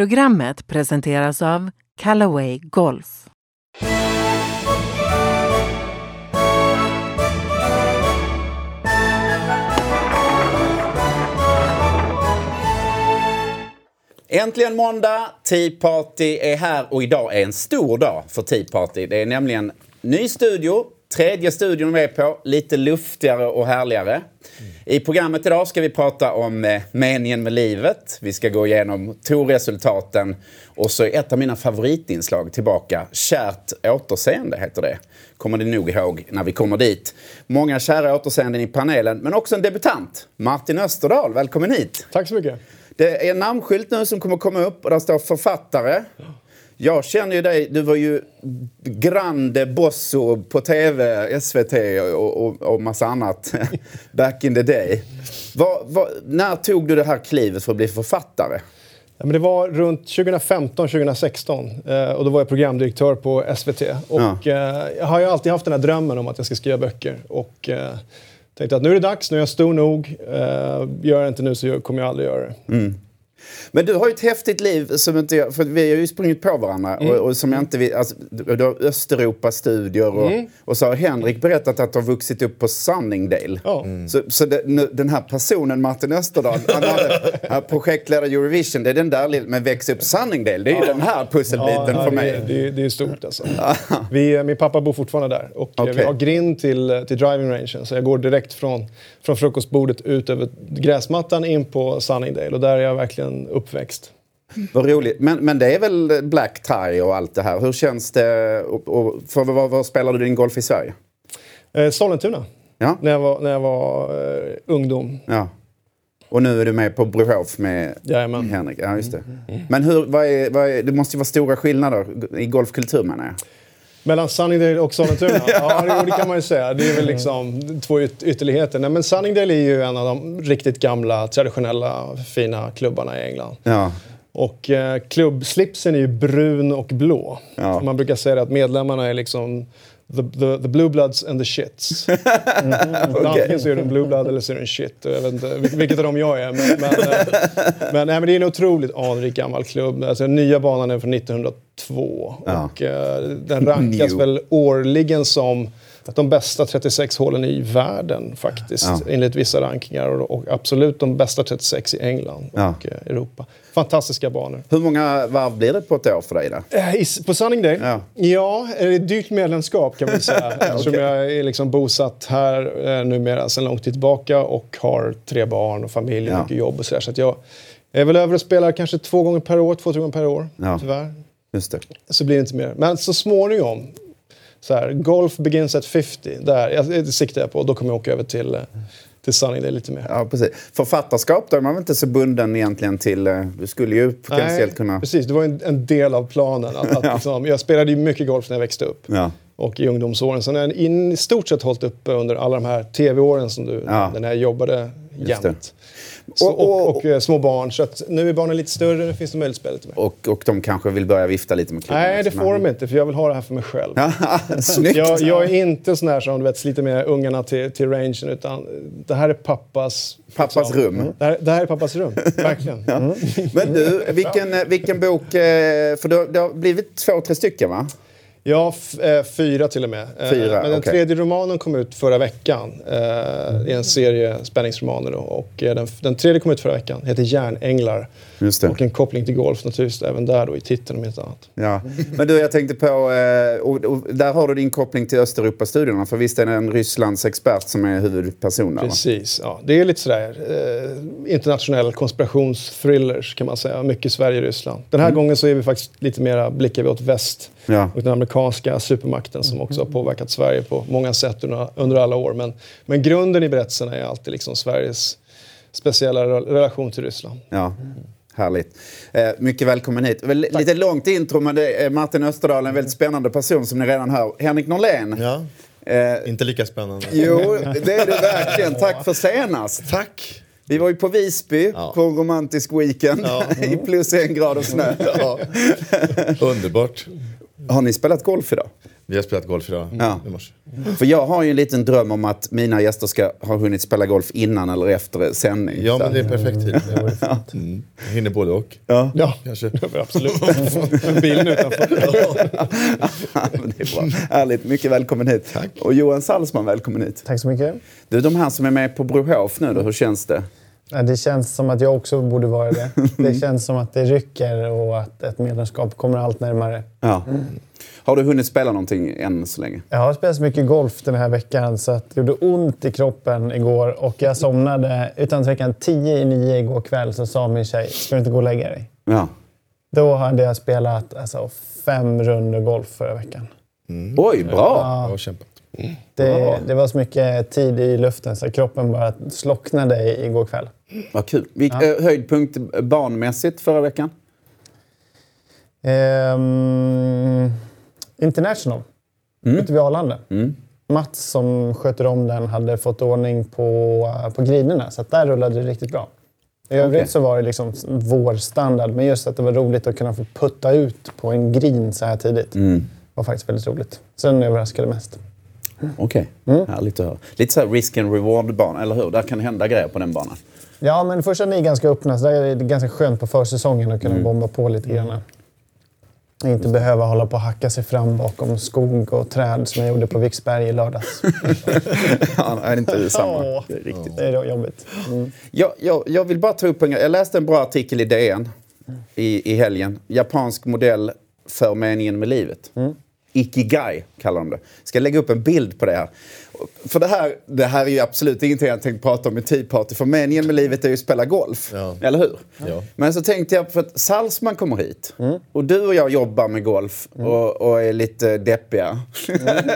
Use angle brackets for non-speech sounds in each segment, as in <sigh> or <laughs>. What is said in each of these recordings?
Programmet presenteras av Callaway Golf. Äntligen måndag! Tea Party är här och idag är en stor dag för Tea Party. Det är nämligen ny studio, tredje studion vi är på, lite luftigare och härligare. I programmet idag ska vi prata om eh, meningen med livet. Vi ska gå igenom torresultaten och så ett av mina favoritinslag tillbaka. Kärt återseende heter det. Kommer ni nog ihåg när vi kommer dit. Många kära återseenden i panelen, men också en debutant. Martin Österdahl, välkommen hit! Tack så mycket. Det är en namnskylt nu som kommer komma upp och där står författare. Jag känner ju dig, du var ju grande bosso på tv, SVT och, och, och massa annat <laughs> back in the day. Vad, vad, när tog du det här klivet för att bli författare? Ja, men det var runt 2015-2016 eh, och då var jag programdirektör på SVT. Och Ja. eh, jag har ju alltid haft den här drömmen om att jag ska skriva böcker. Och eh, tänkte att nu är det dags, nu är jag stor nog. Eh, gör jag inte nu så kommer jag aldrig göra det. Men du har ju ett häftigt liv som inte jag, för vi har ju sprungit på varandra och, och som jag inte vet, alltså, du har Östeuropa-studier och, och så har Henrik berättat att du har vuxit upp på Sunningdale. Ja. Så, så det, nu, den här personen, Martin Österdahl, han hade <laughs> projektledare Eurovision, det är den där lilla, men växa upp Sunningdale, det är ju den här pusselbiten Ja, för det, mig. är- det, är- det är stort alltså. <laughs> Vi, eh, min pappa bor fortfarande där och eh, vi har grind till, eh, till driving rangen. Så jag går direkt från, från frukostbordet ut över gräsmattan in på Sunningdale och där är jag verkligen uppväxt. Vad roligt. Men, men det är väl black tie och allt det här. Hur känns det? Och, och, för var, var spelar du din golf i Sverige? Eh, Sollentuna, Ja? när jag var, när jag var eh, ungdom. ja. Och nu är du med på Brohof med Jajamän. Henrik. Ja, just det. Men hur, vad är, vad är, det måste ju vara stora skillnader i golfkultur menar jag. Mellan Sunningdale och Sollentuna? <laughs> ja, det, det kan man ju säga. Det är väl liksom två yt- ytterligheter. Nej, men Sunningdale är ju en av de riktigt gamla, traditionella, fina klubbarna i England. Ja. Och eh, klubbslipsen är ju brun och blå. Ja. Man brukar säga att medlemmarna är liksom the, the, the blue bloods and the shits. <laughs> Mm. Antingen så är du en blue blood eller så är du en shit. Jag vet inte vil- vilket av dem jag är. Men, men, eh, <laughs> men, nej, men det är en otroligt anrik gammal klubb. Alltså, den nya banan är från 1902. Ja. Och eh, den rankas New. väl årligen som de bästa 36 hålen i världen faktiskt. Ja. Enligt vissa rankingar. Och, och absolut de bästa 36 i England Ja. och eh, Europa. Fantastiska banor. Hur många varv blir det på ett år för dig? Där? Eh, i- På Sunningdale? Ja. Ja, det är ett dyrt medlemskap kan man säga. <laughs> Eftersom jag är liksom bosatt här eh, numera sedan lång tid tillbaka och har tre barn och familj och Ja. mycket jobb och sådär. Så att jag är väl över och spelar kanske två gånger per år, två, tre gånger per år. Ja. Tyvärr. Just det. Så blir det inte mer. Men så småningom, så här, golf begins at 50. Där, jag- det siktar jag på. Då kommer jag åka över till, eh, till Sunningdale lite mer. Ja, precis. Författarskap, då är man väl inte så bunden egentligen till... eh, Du skulle ju potentiellt kunna... precis. Det var en, en del av planen. Att, att, <laughs> liksom, jag spelade ju mycket golf när jag växte upp. Ja. och i ungdomsåren. Sen har jag i stort sett hållit uppe under alla de här tv-åren som du Ja. när jag jobbade jämt. Så, Och- och, och- och, eh, små barn. Så nu är barnen lite större, nu finns det möjlighet att spela lite mer. Och, och de kanske vill börja vifta lite med klubban. Nej, det får de inte, för jag vill ha det här för mig själv. <laughs> Snyggt! Jag, jag är inte sån här som du vet, sliter med ungarna till, till rangen, utan det här är pappas... Pappas liksom, rum. Det här, det här är pappas rum, <laughs> verkligen. Mm. Men du, vilken, eh, vilken bok... eh, För det har blivit två, tre stycken va? Ja, eh, fyra till och med. Eh, Fyra, Men den okej. tredje romanen kom ut förra veckan. Eh, det är en serie spänningsromaner. Då, och eh, den, den tredje kom ut förra veckan. heter Järnänglar. Just det. Och en koppling till golf naturligtvis. Även där då i titeln om inte annat. Ja. Men du, jag tänkte på... eh, Och, och där har du din koppling till Östeuropa-studierna. För visst är det en Rysslands expert som är huvudperson där? Precis. Ja, det är lite sådär eh, internationell konspirationsthrillers kan man säga. Mycket Sverige-Ryssland. Den här gången så är vi faktiskt lite mera blickar vi åt väst. Ja. Och den amerikanska supermakten som också har påverkat Sverige på många sätt under, alla år. Men, men grunden i berättelsen är alltid liksom Sveriges speciella re- relation till Ryssland. Ja, härligt. Eh, mycket välkommen hit. Väl, lite långt intro, men det är Martin Österdahl, en väldigt spännande person som ni redan hör. Henrik Norlén. Ja, Eh, inte lika spännande. jo, <laughs> det är du verkligen. Tack för senast. Tack! Vi var ju på Visby Ja. på en romantisk weekend Ja. <laughs> i plus en grad och snö. Ja. Underbart. Har ni spelat golf idag? Vi har spelat golf idag Ja. i morse. För jag har ju en liten dröm om att mina gäster ska ha hunnit spela golf innan eller efter sändning. Ja, men det är perfekt tid. <laughs> Mm. Jag hinner både och. ja. Ja, Kanske. absolut. Bilen utanför. <laughs> men det är bra. Härligt, mycket välkommen hit. Tack. Och Johan Salzman, välkommen hit. Tack så mycket. Du, de här som är med på Brohof nu då, hur känns det? Ja, Det känns som att jag också borde vara det. <laughs> Det känns som att det rycker och att ett medlemskap kommer allt närmare. Ja. Har du hunnit spela någonting än så länge? Jag har spelat så mycket golf den här veckan så att det gjorde ont i kroppen igår och jag somnade utan tvekan 10 i 9 igår kväll så sa min tjej, ska du inte gå och lägga dig? Ja. Då hade jag spelat alltså, fem runder golf förra veckan. Oj, bra! Bra kämpat. Det, det var så mycket tid i luften så kroppen bara slocknade igår kväll. Vad kul. Vilk, eh, höjdpunkt barnmässigt förra veckan? Ehm, International ute vid Arlanda. Mm. Mats som sköter om den hade fått ordning på, på grinerna så där rullade det riktigt bra. I övrigt Okej. så var det liksom vår standard men just att det var roligt att kunna få putta ut på en green så här tidigt Mm. var faktiskt väldigt roligt. Så den överraskade mest. Okej, härligt att höra. Lite så här risk and reward-bana, eller hur? Där kan hända grejer på den banan. Ja, men första ni är ganska öppna så där är det ganska skönt på försäsongen att kunna Mm. bomba på lite grann. Inte behöva hålla på och hacka sig fram bakom skog och träd som jag gjorde på Viksberg i lördags. <laughs> ja, det är inte samma. Åh, Det är riktigt. det är jobbigt. Mm. Jag, jag, jag vill bara ta upp en. Jag läste en bra artikel i DN i, i helgen. Japansk modell för meningen med livet. Ikigai kallar de det. Ska lägga upp en bild på det här. För det här, det här är ju absolut ingenting jag tänkte prata om i Tea Party. För meningen med livet är ju att spela golf. Ja. Eller hur? Ja. Men så tänkte jag, för att Salzman kommer hit. Och du och jag jobbar med golf och, och är lite deppiga.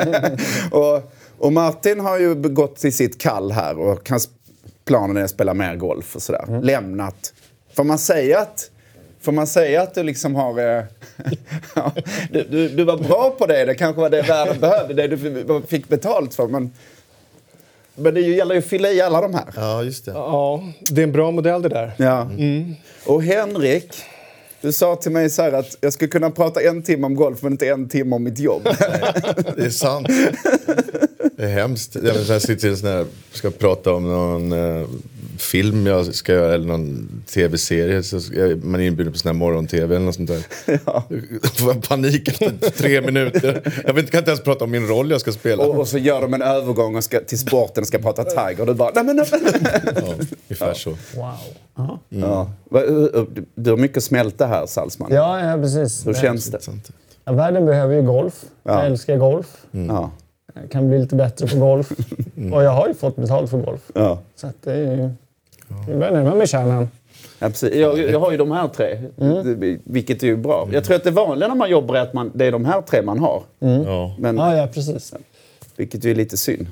<laughs> och, och Martin har ju gått till sitt kall här och hans planen är att spela mer golf och sådär. Lämnat. Får man säga att Får man säga att du liksom har... eh, <laughs> ja, du, du, du var bra på det, det kanske var det världen behövde, det du fick betalt för. Men, men det gäller ju att fylla i alla de här. Ja, just det. Ja, det är en bra modell det där. Ja. Och Henrik, du sa till mig så här att jag skulle kunna prata en timme om golf men inte en timme om mitt jobb. Det är sant. Det är hemskt. Jag sitter här, ska prata om någon eh, film jag ska göra eller någon tv-serie. Så ska jag, man är inbjuden på sån här morgon-tv eller något sånt där. <laughs> Då <laughs> får jag panik efter tre minuter. Jag vet, kan inte ens prata om min roll jag ska spela. och, och så gör de en övergång och ska, till sporten och ska prata Tiger och du bara nej men nej, men. <laughs> Ja, ungefär så. Wow. Ja. Va- du- har mycket att smälta här Salzman. Ja, ja, precis. Hur känns det? Ja, världen behöver ju golf. Ja. Jag älskar golf. Ja. Jag kan bli lite bättre på golf. Och jag har ju fått betalt för golf. Ja. Så att det är ju... Jag börjar närma mig kärnan. Ja, precis. Jag, jag har ju de här tre, Det- vilket är ju bra. Jag tror att det vanliga när man jobbar är att man, det är de här tre man har. Ja. Men, Ja, ja, precis. Vilket ju är lite synd.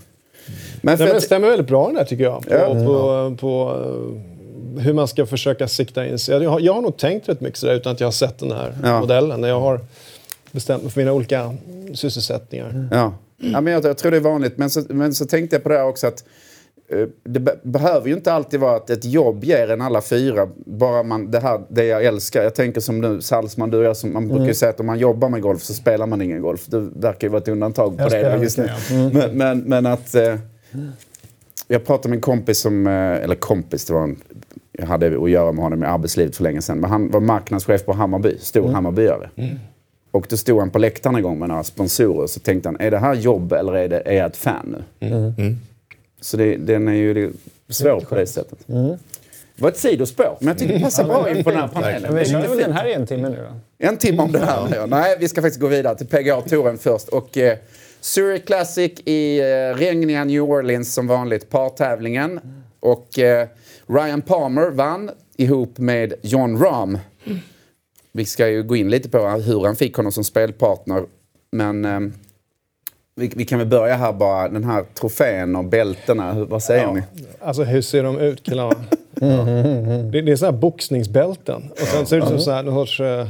Men för Nej, men det stämmer väldigt bra den här tycker jag. På, Ja. på, på eh, hur man ska försöka sikta in sig. Jag har, jag har nog tänkt rätt mycket sådär utan att jag har sett den här Ja. modellen. När jag har bestämt mig för mina olika sysselsättningar. ja. Ja, men jag, jag tror det är vanligt. Men så, men så tänkte jag på det här också att det be behöver ju inte alltid vara att ett jobb ger en alla fyra. Bara man, det, här, det jag älskar. Jag tänker som nu, Salzman, du och jag, som, man brukar ju säga att om man jobbar med golf så spelar man ingen golf. Det verkar ju vara ett undantag på Jag det just nu. mycket, Men, men, men att... Eh, jag pratade med en kompis som, eh, eller kompis, det var en, jag hade att göra med honom i arbetslivet för länge sedan. Men han var marknadschef på Hammarby, stor Hammarbyare. Och då stod han på läktaren en gång med några sponsorer. Så tänkte han, är det här jobb eller är, det, är jag ett fan nu? Så det, den är ju svår på det sättet. Det var ett sidospår, men jag tycker det passar bra in på den här panelen. Men vi kör väl den här i en timme nu då? En timme om det här. Ja. Nej, vi ska faktiskt gå vidare till PGA-touren först. Och eh, Zurich Classic i eh, regniga New Orleans som vanligt, partävlingen. Och eh, Ryan Palmer vann ihop med John Rahm. Vi ska ju gå in lite på hur han fick honom som spelpartner. Men eh, vi, vi kan väl börja här bara, den här trofén och bältena. Hur, vad säger ni? Alltså hur ser de ut killarna? <laughs> det, det är sådana här boxningsbälten. Och sen ser det ut som så här, någon sorts... eh,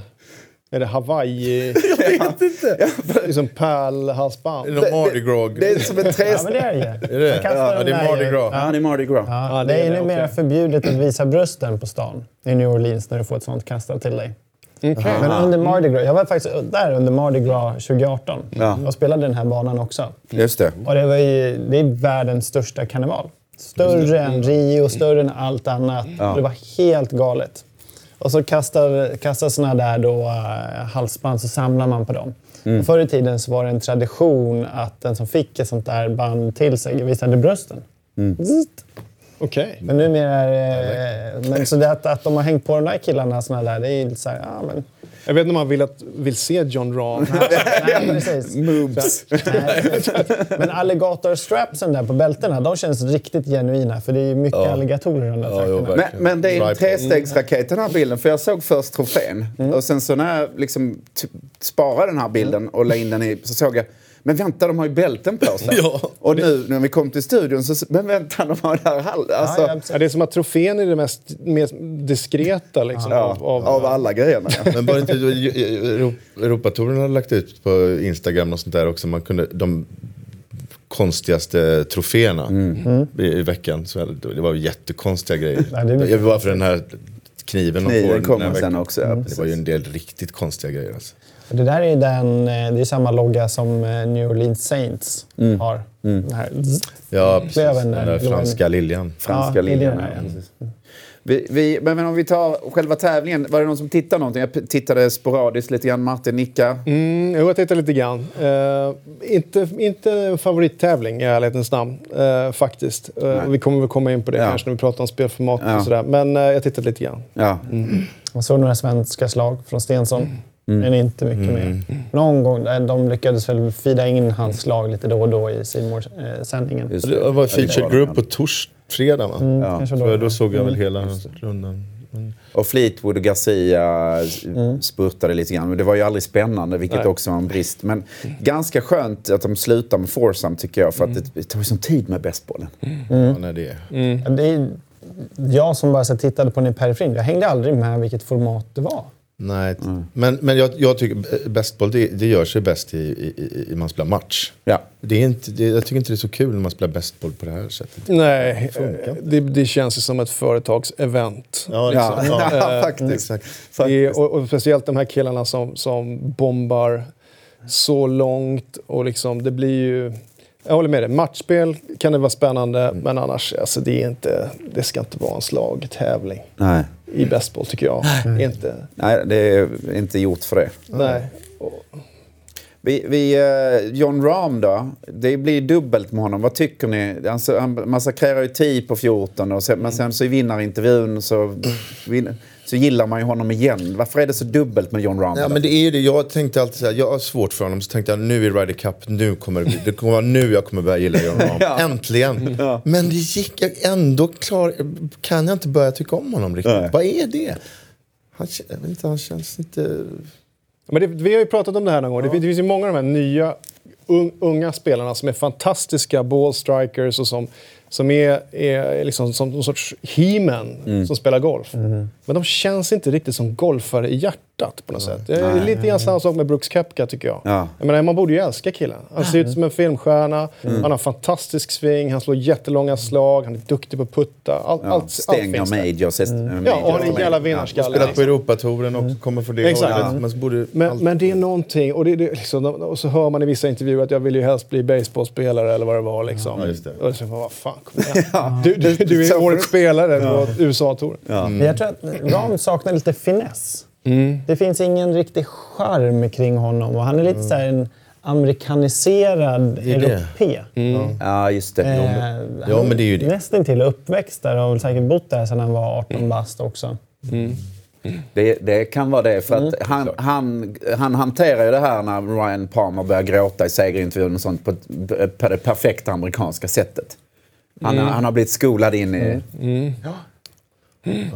Är det Hawaii? <laughs> Jag vet inte. Liksom pärlhalsband. Är det någon Mardi Gras? Det är som en tre... Ja, men det är det ju. Är det? Ja, det är Mardi. Gras. Ja, det är Mardi Gras. Ja, Ja, det det är det, numera okej. förbjudet att visa brösten på stan i New Orleans när du får ett sånt kastat till dig. Men under Mardi Gras, jag var faktiskt där under Mardi Gras 2018 Ja. och spelade den här banan också. Just det. Och det, var ju, det är världens största karneval. Större än Rio, större än allt annat. Det var helt galet. Och så kastar, kastar såna där då, uh, halsband så samlar man på dem. Och förr i tiden så var det en tradition att den som fick ett sånt där band till sig visade brösten. Zzzt. Okej. Men numera är det... Men så det att, att de har hängt på de där killarna såna där, det är ju lite så här, ja men... Jag vet inte om man vill, att, vill se John Rahm. <laughs> Nej, <laughs> precis. Nej. Men alligator-strapsen där på bältena, de känns riktigt genuina. För det är ju mycket alligatorer i de där Ja, jo. Men, men det är en Tripod. testegsraket den här bilden. För jag såg först trofén. Och sen så när jag liksom sparade den här bilden och la in den i... Så såg jag, men vänta de har ju bälten på sig. <laughs> Ja. Och nu när vi kom till studion så... Men vänta de har det här halv... Alltså, Ja, ja, det är som att trofén är det mest, mest diskreta liksom, av, av, av alla grejerna. Ja. Men bara inte Euro- Europatouren har lagt ut på Instagram och sånt där också. Man kunde, de konstigaste troféerna i, i veckan. Så det var jättekonstiga grejer. Ja, det var för den här kniven de Kniven får den kommer sen också, ja, Det var ju en del riktigt konstiga grejer. Alltså. Det där är, den, eh, det är samma logga som eh, New Orleans Saints har. Den här. Ja, precis. Klöven Den där, franska liljan. Franska Ja, linjen. linjen, ja. Vi, vi, men men om vi tar själva tävlingen. Var det någon som tittade någonting? Jag tittade sporadiskt lite grann. Martin nickar. Mm, jo, jag tittar lite grann. Eh, inte, inte en favorittävling i ärlighetens namn, eh, faktiskt. Eh, vi kommer väl komma in på det Ja. kanske när vi pratar om spelformat Ja. och sådär. Men jag tittade lite grann. Ja. Man såg några svenska slag från Stensson. Men inte mycket mer. Någon gång, eh, de lyckades väl fida in hans slag lite då och då i Simor-sändningen. Just Det var featured var group på tors fredag va? Ja. Kanske Så då. då såg jag väl hela rundan. Och Fleetwood och Garcia spurtade lite grann. Men det var ju aldrig spännande, vilket Nej. också var en brist. Men ganska skönt att de slutar med foursome tycker jag. För att det, det tar ju sån tid med bästbollen. Ja, nej, det. Ja, Det är, jag som bara så tittade på den i periferin, jag hängde aldrig med vilket format det var. Nej, men, men jag, jag tycker eh, bästboll det, det gör sig bäst i, i, i, man spelar match. Ja. Det är inte, det, jag tycker inte det är så kul när man spelar bästboll på det här sättet. Nej, eh, det, det känns ju som ett företagsevent. Ja, Ja, liksom. <laughs> ja, faktiskt. Exakt. Det är, och, och speciellt de här killarna som, som bombar så långt. Och liksom, det blir ju... Jag håller med dig. Matchspel kan det vara spännande, men annars alltså, det, är inte, det ska inte vara en slagtävling Nej. I bästboll, tycker jag. Inte. Nej, det är inte gjort för det. Nej. Vi, vi, eh, John Rahm då? Det blir dubbelt med honom. Vad tycker ni? Alltså, han massakrerar ju 10 på 14 och sen, men sen så i vinnarintervjun så, vin, så gillar man ju honom igen. Varför är det så dubbelt med John Rahm? Ja, men det är ju det. Jag tänkte alltid så här, jag har svårt för honom. Så tänkte jag nu i Ryder Cup, nu kommer det bli, det kommer vara nu jag kommer börja gilla John Rahm. <laughs> Ja. Äntligen! Men det gick, jag ändå klar, kan jag inte börja tycka om honom riktigt. Nej. Vad är det? Han, jag vet inte, han känns inte... Men det, vi har ju pratat om det här någon gång. Det, finns, det finns ju många av de här nya unga spelarna som är fantastiska ballstrikers och som, som är, är liksom som någon sorts he-men Mm. som spelar golf. Men de känns inte riktigt som golfare i hjärtat på något sätt. Det är lite grann samma sak med Brooks Koepka tycker jag. Ja. jag menar, man borde ju älska killen. Han ser ut som en filmstjärna, Mm. han har en fantastisk sving, han slår jättelånga slag, han är duktig på att putta. All, Ja, allt, allt stänger finns där. majors. Mm. Ja, och han är en jävla vinnarskalle. Spelat på Europatouren och kommer från det Exakt. hållet. Man borde Men, allt- men det är någonting, och, det, det, liksom, och så hör man i vissa intervjuer att jag vill ju helst bli baseballspelare eller vad det var. Liksom. Ja, just det. Och så, vad fan, kom igen. <laughs> Du, du, du är årets spelare på USA-touren. Men Jag tror att Ram saknar lite finess. Det finns ingen riktig charm kring honom och han är lite så här en amerikaniserad europé. Ja, just det. Eh, Ja, men det är ju det. Nästan till uppväxt där och har väl säkert bott där sedan han var 18 bast också. Det, det kan vara det. För att han, han, han hanterar ju det här när Ryan Palmer börjar gråta i segerintervjun och sånt på, på det perfekta amerikanska sättet. Han, har- han har blivit skolad in i... Ja,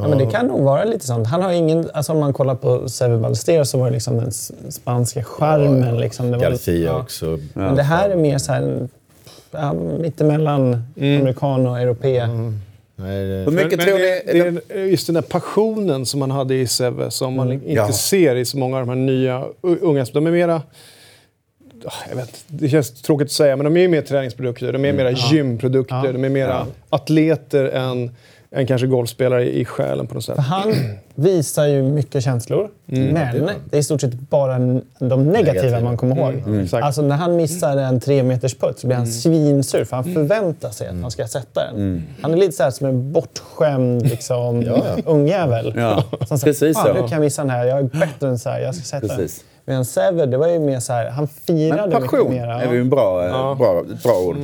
men det kan nog vara lite sånt. Han har ingen, alltså om man kollar på Seve Ballesteros så var det liksom den spanska charmen. Liksom. Det var, Garcia ja. också. Men det här är mer så här, ja, mittemellan amerikan och europé. Nej, det- Hur mycket Men tror det, ni... det är just den där passionen som man hade i Seve som man inte Ja. ser i så många av de här nya unga. De är mera... ah, Jag vet, det känns tråkigt att säga, men de är ju mer träningsprodukter. De är mera gymprodukter. Ja. De är mera atleter än, än kanske golfspelare i, själen på något sätt. Han visar ju mycket känslor, Mm. men det är i stort sett bara de negativa man kommer ihåg. Mm. Exakt. Mm. Alltså när han missar en tre meters putt så blir han svinsur för han förväntar sig att han ska sätta den. Mm. Han är lite så här som en bortskämd liksom, <laughs> ungjävel. Ja, Som säger, precis så. nu kan jag missa den här. Jag är bättre än så här. Jag ska sätta Precis. den. Medan Sever, det var ju mer så här, han firade Men passion mycket mer. är ju en bra, eh, bra, bra ord.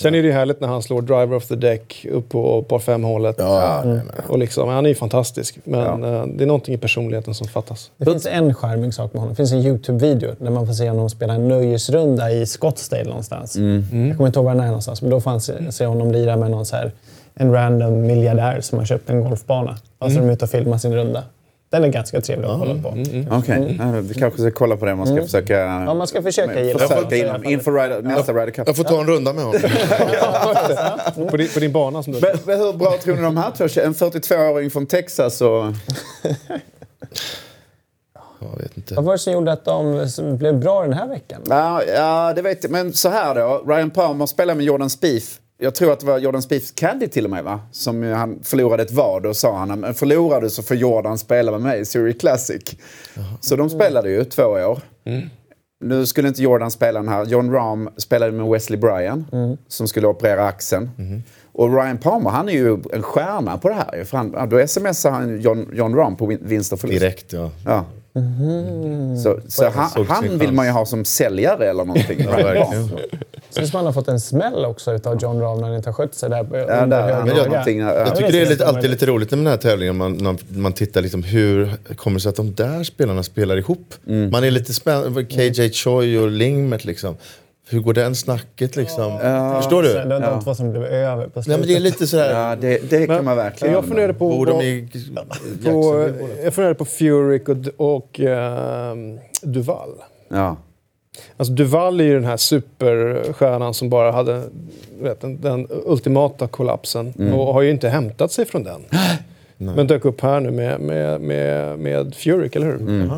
Mm. Sen är det ju härligt när han slår driver off the deck upp på par fem hålet Ja. Och liksom, han är ju fantastisk. Men eh, det är någonting i personligheten som fattas. Det finns en charmig sak med honom. Det finns en YouTube-video där man får se honom spela en nöjesrunda i Scottsdale någonstans. Jag kommer inte ihåg var den är någonstans, men då får han se, honom lira med någon så här, en random miljardär som har köpt en golfbana. Och så är de ute och filmar sin runda. Den är ganska trevlig att kolla på. Okej, ja, vi kanske ska kolla på det. Man ska försöka... Ja, man ska försöka gilla försöka inom, inför Ryder, nästa Ryder Cup. Jag får ta en runda med honom. <laughs> På din, på din bana som du... Men, men hur bra tror ni de här två En 42-åring från Texas och... Jag vet inte. Vad var det som gjorde att de blev bra den här veckan? Ja, ja, det vet jag. Men så här då. Ryan Palmer spelar med Jordan Spieth. Jag tror att det var Jordan Spieths caddy till och med, va? Som han förlorade ett vad och sa han, men förlorar du så får Jordan spela med mig i Zurich Classic. Så de spelade ju två år. Nu skulle inte Jordan spela den här. John Rahm spelade med Wesley Bryan som skulle operera axeln. Och Ryan Palmer, han är ju en stjärna på det här. För han, då smsar han John, John Rahm på vin- vinst och förlust. Direkt, ja. Ja. Så, så han, han vill man ju ha som säljare eller någonting. <laughs> Ja, verkligen. Syns man har fått en smäll också utav John Rahm när han inte har skött sig där Ja, där, han Men jag-. Jag tycker det är lite, alltid lite roligt med den här tävlingen. Man, när man tittar liksom hur kommer det sig att de där spelarna spelar ihop. Mm. Man är lite spänd. KJ Choi och Lingmet liksom. Hur går den snacket liksom? Förstår Så du? Det var de två som blev över på Nej, slutet. men det är lite sådär... Ja, det, det kan man verkligen. Jag funderade på... Bor de i på jag funderade på Furyk och, och ehm, Duval. Ja. Alltså Duval är ju den här superstjärnan som bara hade vet, den, den ultimata kollapsen Mm. och har ju inte hämtat sig från den. <gasps> Men dök upp här nu med, med, med, med Furyk, eller hur? Mm.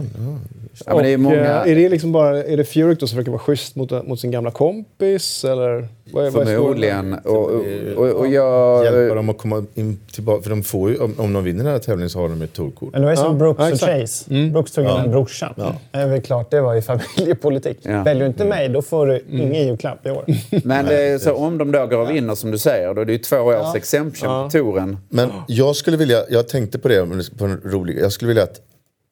Ja, men det är Och, många... eh, är det liksom bara är det Furyk då som försöker vara schysst mot, mot sin gamla kompis? Eller vad är, vad är Förmodligen. Och, och, och, och jag... Hjälpa dem att komma in tillbaka. För de får ju, om, om de vinner den här tävlingen så har de ett tourkort. Men det ju som Ja, Brooks ja, och. Chase. Brooks tog in en brorsan. Det är väl klart, det var ju familjepolitik. Ja. Väljer du inte mig, då får du ingen julklapp i år. <laughs> Men det är så, om de då går och vinner som du säger, då är det ju två års exemption på touren. Men jag skulle vilja, jag tänkte på det, på en rolig, jag skulle vilja att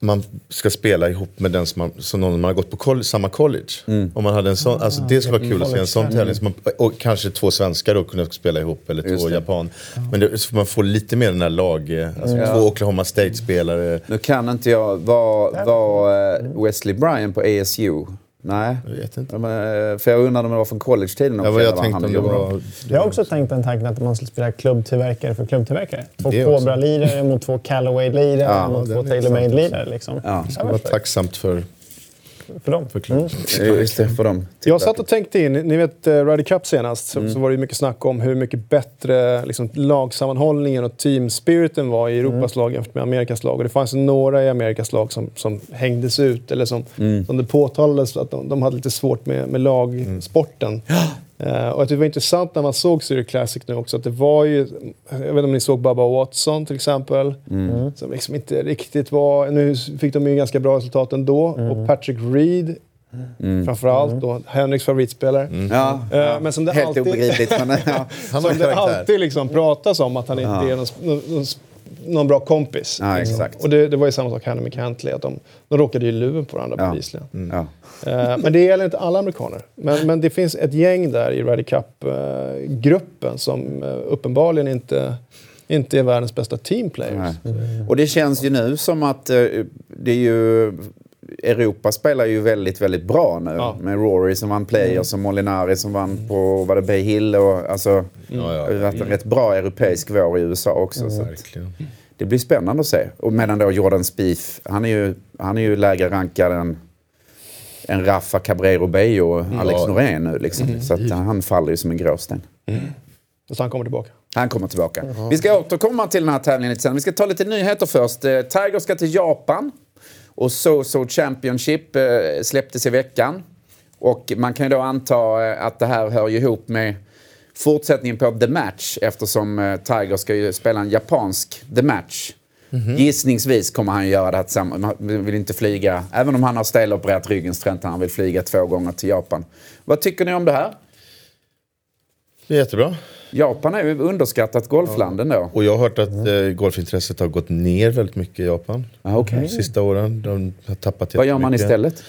man ska spela ihop med den som, man, som någon man har gått på coll- samma college. Om man hade en sån, alltså det skulle vara kul att se en sån tävling. Så man, och kanske två svenskar då kunde spela ihop, eller två japan. Men det, så man får lite mer den här lag, eh, alltså två Oklahoma State-spelare. Nu kan inte jag... Var, var eh, Wesley Bryan på ASU? Nej. Jag vet inte. Men, eh, För jag undrade om det var från college-tiden. Ja, jag tänkte om det var... Jag har också tänkt den tanken att man skulle spela klubbtillverkare för klubbtillverkare. Två. Cobra-lirare mot två Callaway-lirare Ja, mot två Taylor Made-lirare. Liksom. Ja. Det var Var fett tacksamt för, för dem. för klubben. Just det, för dem. Jag satt och tänkte in, ni vet uh, Ryder Cup senast, så, så var det mycket snack om hur mycket bättre liksom, lagsammanhållningen och teamspiriten var i Europas lag jämfört med Amerikas lag. Och det fanns några i Amerikas lag som, som hängdes ut, eller som, som det påtalades att de, de hade lite svårt med, med lagsporten. Eh, och att det var intressant när man såg Zurich Classic nu också, att det var ju, jag vet inte om ni såg Bubba Watson till exempel, som liksom inte riktigt var, nu fick de ju ganska bra resultat ändå, och Patrick Reed framförallt, då, Henriks favoritspelare. Ja, Eh, ja. men som det Helt alltid- obegripligt. Men, ja. <laughs> Han har Som det alltid liksom pratas om att han inte är någon, någon, någon bra kompis. Ja, liksom. exakt. Och det, det var ju samma sak här med Cantley, att de, de råkade ju luven på varandra Ja. bevisligen. Ja. Eh, men det gäller inte alla amerikaner. Men, men det finns ett gäng där i Ryder Cup-gruppen som eh, uppenbarligen inte, inte är världens bästa teamplayers. Nej. Och det känns ju nu som att eh, det är ju... Europa spelar ju väldigt, väldigt bra nu. Ja. Med Rory som vann Players och Molinari som vann på var det Bay Hill. Och, alltså, Ja, ja, det har varit en rätt bra europeisk vår i USA också. Så att det blir spännande att se. Och medan då Jordan Spieth, han är ju, han är ju lägre rankad än, än Rafa Cabrero Bello och Alex Ja. Norén nu. Liksom. Så att han faller ju som en gråsten. Så han kommer tillbaka. Han kommer tillbaka. Vi ska återkomma till den här tävlingen lite sen. Vi ska ta lite nyheter först. Eh, Tiger ska till Japan. Och So-So Championship eh, släpptes i veckan. Och man kan ju då anta eh, att det här hör ihop med fortsättningen på The Match eftersom eh, Tiger ska ju spela en japansk The Match. Gissningsvis kommer han göra det här tillsammans. Han vill inte flyga, även om han har stelopererat ryggen så inte han vill flyga två gånger till Japan. Vad tycker ni om det här? Det är jättebra. Japan är ju underskattat golfland ändå. Och jag har hört att eh, golfintresset har gått ner väldigt mycket i Japan. Ja, okej. De sista åren. De har tappat Vad gör man istället?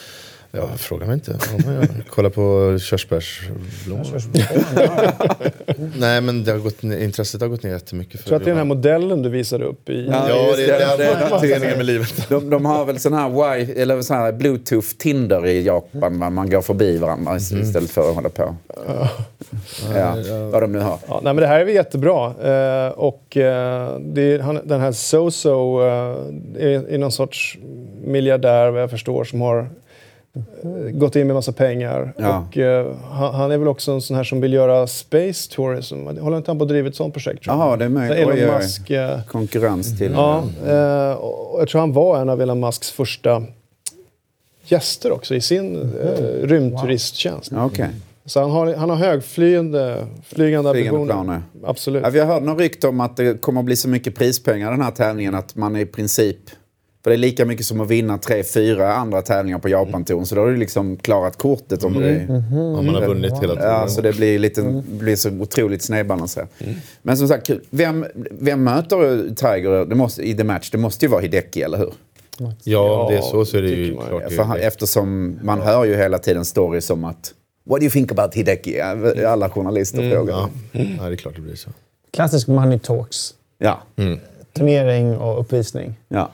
Ja, fråga mig inte. Vad man gör. Kolla på körsbärsblommor. Nej, men det har gått, intresset har gått ner jättemycket. För Jag tror att det är den här modellen du visade upp i... Ja, Ja, det, det. det, är meningen med livet. De, de har väl sån här, wi eller sån här bluetooth-Tinder i Japan. Man, man går förbi varandra istället för att hålla på. Ja, vad de nu har. Ja, nej, men det här är väl jättebra. Eh, och eh, det är, han, den här Soso eh, är, är någon sorts miljardär vad jag förstår som har eh, gått in med massa pengar. Ja. Och eh, han, han är väl också en sån här som vill göra space tourism. Håller inte han på att driva ett sånt projekt? Jaha, det är med. Så Elon Oj, oj. Musk... Eh, Konkurrens till... ja, eh, och jag tror han var en av Elon Musks första gäster också i sin eh, rymdturisttjänst. Ja, Okej. Så han har, han har högflygande flygande Flygande ambitioner. planer. Absolut. Ja, vi har hört någon rykte om att det kommer att bli så mycket prispengar i den här tävlingen att man i princip... För det är lika mycket som att vinna tre, fyra andra tävlingar på Japan-touren. Så då har du liksom klarat kortet om det Ja, man har vunnit hela tiden. Ja, så det blir, lite, blir så otroligt snedbalanserat. Men som sagt, kul. Vem, vem möter Tiger det måste, i The Match? Det måste ju vara Hideki, eller hur? Ja, om det är så så är det ju man. klart. För han, eftersom man hör ju hela tiden stories om att What do you think about Hideki? Alla journalister frågar. Ja. ja, det är klart det blir så. Klassisk money talks. Ja. Turnering och uppvisning. ja.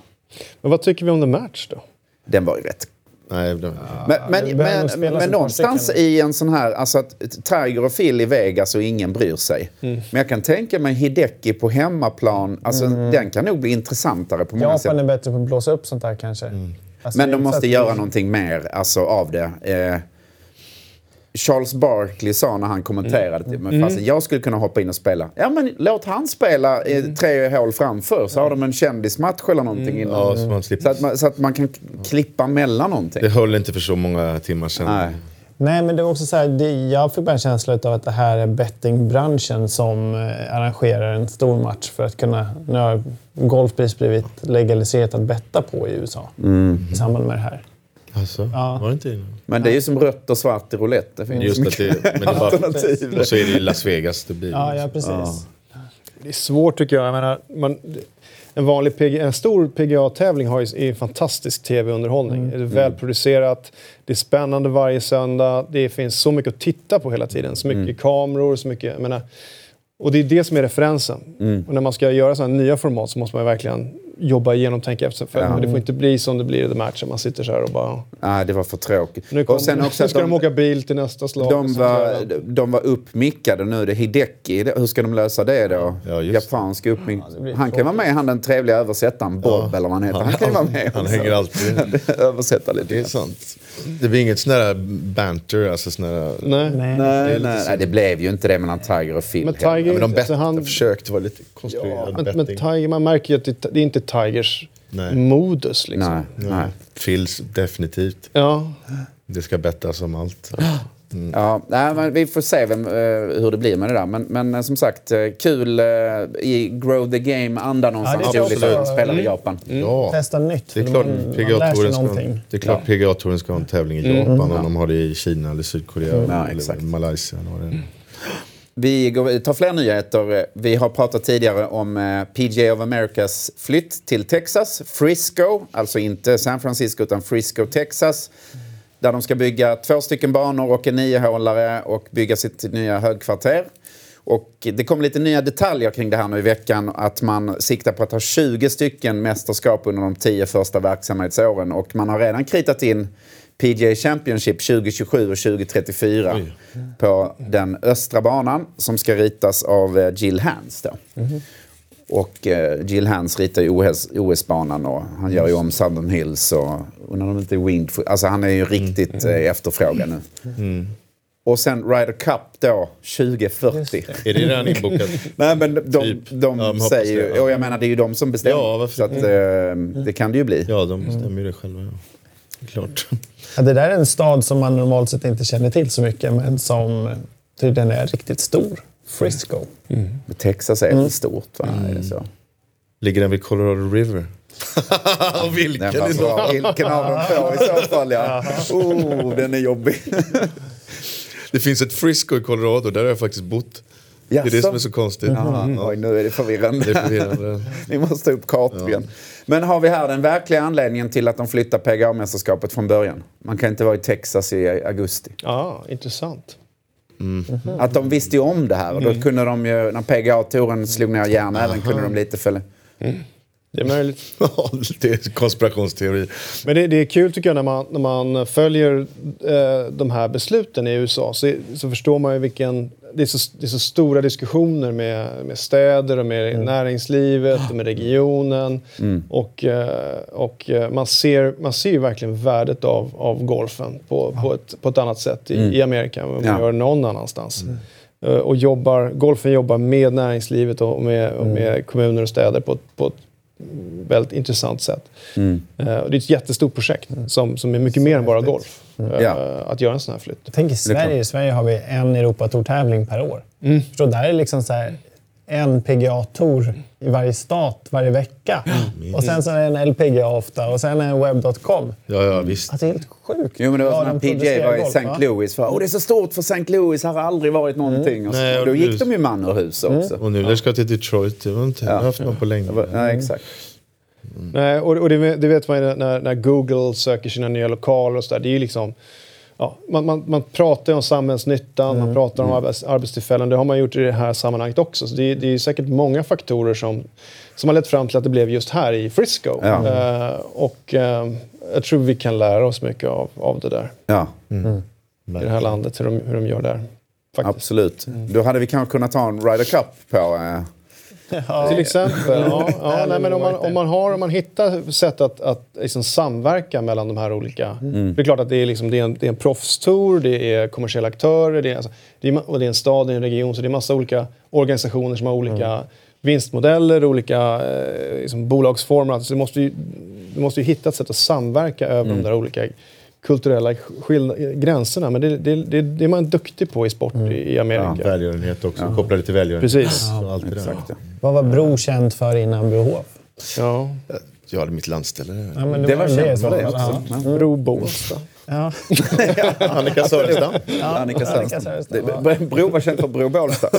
Men vad tycker vi om The Match då? Den var ju rätt Nej, det, Men, men, men, men någonstans i en sån här, alltså att Tiger och Phil i Vegas och ingen bryr sig. Mm. Men jag kan tänka mig Hideki på hemmaplan, alltså den kan nog bli intressantare på många sätt. Japan är bättre på att blåsa upp sånt där kanske. Alltså, Men de måste göra någonting mer alltså, av det. Eh, Charles Barkley sa när han kommenterade Mm. det, men fasen, jag skulle kunna hoppa in och spela. Ja men låt han spela Mm. tre hål framför så har de en kändismatch eller någonting innan. ja, så man slipper. Så, att man, så att man kan klippa mellan någonting. Det höll inte för så många timmar sedan. Nej. Nej, men det är också så här, det, jag fick bara en känsla av att det här är bettingbranschen som eh, arrangerar en stor match för att kunna... Nu har golfpris blivit legaliserat att betta på i USA i samband med det här. Alltså, Ja. Var det inte Men det är ju som rött och svart i roulette. Det finns Just att det, men det är bara, alternativ. och så är det i Las Vegas det blir. Ja, ja precis. Det är svårt tycker jag. jag menar, man, en, vanlig PG, en stor PGA-tävling har ju är fantastisk tv-underhållning. Det är välproducerat, det är spännande varje söndag, det finns så mycket att titta på hela tiden. Så mycket kameror, så mycket... Jag menar, och det är det som är referensen. Och när man ska göra sådana här nya format så måste man verkligen jobba igenom, tänka efter. För Det får inte bli som det blir i The Match, att man sitter så här och bara... Nej, det var för tråkigt. Nu, kom, och sen också nu att ska de, de, åka bil till nästa slag. de, var, de var uppmickade nu. Det är Hideki. Hur ska de lösa det då? Ja. Japansk uppmick. han kan vara med, han den trevliga översättaren, Bob eller vad han heter. Han kan ju vara med Han också. hänger alltid... <laughs> Översätta lite. Det är sant. Det blir inget sån där banter, alltså sån där... Nej. Nej. Nej, nej, nej, det blev ju inte det mellan Tiger och Phil. Men. Tiger, Men de bet, alltså han, försökte vara lite konstruerad men, men betting. Tiger, man märker ju att det, det är inte Tigers Nej. modus. Liksom. Nej, nej. Phils definitivt. Ja. Det ska bettas om allt. Ja, nej, men vi får se vem, eh, hur det blir med det där. Men, men eh, som sagt, eh, kul i Grow the Game-anda någonstans. Ja, det är roligt att spela i Japan. Ja. Testa nytt. Det är klart PGA-touren ska, någonting. det är klart PGA-touren ska ha en tävling i Japan om de har det i Kina eller Sydkorea Ja, eller. Malaysia. eller. Vi går, tar fler nyheter. Vi har pratat tidigare om PGA of Americas flytt till Texas. Frisco, alltså inte San Francisco utan Frisco, Texas. Där de ska bygga två stycken banor och en niohålare och bygga sitt nya högkvarter. Och det kom lite nya detaljer kring det här nu i veckan. Att man siktar på att ha 20 stycken mästerskap under de 10 första verksamhetsåren. Och man har redan kritat in PGA Championship 2027 och 2034 på den östra banan som ska ritas av eh, Jill Hans. Då. Och eh, Jill Hans ritar ju OS, OS-banan och han gör ju om Southern Hills och undrar om det inte Wingfoot. Alltså han är ju riktigt eh, efterfrågad nu. Och sen Ryder Cup då, 2040. Är det redan inbokat? <laughs> Nej men de, de, Typ. de Ja, säger ju, det, ja. och jag menar det är ju de som bestämmer. Ja, varför så att, eh, det kan det ju bli. Ja, de bestämmer ju det själva. Ja. Klart. Ja, det där är en stad som man normalt sett inte känner till så mycket, men som tydligen är riktigt stor. Frisco. Texas är väl stort, va? Är det så? Ligger den vid Colorado River? <laughs> Och vilken i så fall? Vilken av de två i så fall, ja. <laughs> Oh, den är jobbig. <laughs> Det finns ett Frisco i Colorado, där har jag faktiskt bott. Det är det som är så konstigt. Ja, oj, nu är det förvirrande. Det är förvirrande. Vi måste ta upp kartor igen. Men har vi här den verkliga anledningen till att de flyttar PGA-mästerskapet från början? Man kan inte vara i Texas i augusti. Ja, intressant. Att de visste ju om det här. Och då kunde de ju, när PGA-touren slog ner järnäven kunde de lite följa... Det är möjligt. <laughs> Ja, det är konspirationsteori. Men det, det är kul tycker jag när man, när man följer eh, de här besluten i USA så, så förstår man ju vilken... Det är så, det är så stora diskussioner med, med städer och med näringslivet och med regionen. Och, eh, och eh, man, ser, man ser ju verkligen värdet av, av golfen på, på, ett, på ett annat sätt i, i Amerika än vad man Ja. gör någon annanstans. Eh, Och jobbar, golfen jobbar med näringslivet och med, och med kommuner och städer på, på ett väldigt intressant sätt. Eh, och det är ett jättestort projekt som, som är mycket mer än bara golf. eh, Ja. Att göra en sån här flytt. Tänk i Sverige. I Sverige har vi en Europatour-tävling per år. Mm. Så där är liksom så här, en PGA-tour i varje stat varje vecka. Och sen så är det en LPGA ofta och sen en webb.com. Ja, ja, visst. Alltså det är helt sjukt. Jo men det var de PGA var i St. Louis. För, Åh, det är så stort för St. Louis, här har aldrig varit någonting. Och, så, Nej, och då och gick nu- de ju man ur hus också. Och nu när jag ska till Detroit, det var inte har haft någon på länge. Det Ja, exakt. Nej, och, och det, det vet man ju när, när Google söker sina nya lokaler och så där. Det är ju liksom... Ja, man, man, man pratar ju om samhällsnyttan, man pratar om arbets, arbetstillfällen. Det har man gjort i det här sammanhanget också. Så det, är- det är säkert många faktorer som, som har lett fram till att det blev just här i Frisco. Ja. Eh, och eh, jag tror vi kan lära oss mycket av, av det där Ja, i det här landet, hur de, hur de gör där. Faktiskt. absolut. Då hade vi kanske kunnat ta en Ryder Cup på... Eh, Till exempel. Ja, ja, nej, men om, man, om, man har, om man hittar sätt att, att liksom samverka mellan de här olika... Det är klart att det är, liksom, det är, en, det är en proffstour, det är kommersiella aktörer, det är, alltså, det är, och det är en stad, det är en region, så det är massa olika organisationer som har olika vinstmodeller, olika eh, liksom, bolagsformer. Alltså, det måste ju, du måste ju hitta ett sätt att samverka över de där olika kulturella gränserna. Men det, det, det, det är man duktig på i sport i, i Amerika. Välgörenhet också, kopplade till välgörenhet. Precis. Och allt det där. Vad var Bro känt för innan Brohof? Ja. Ja, det är mitt landställe. Ja, men det var väl känt för det. Ja. Bro Båstad. Ja. <laughs> Annika Sörenstam. Annika Annika Sörenstam. Det- Bro var känd för Bro Bålstad. <laughs>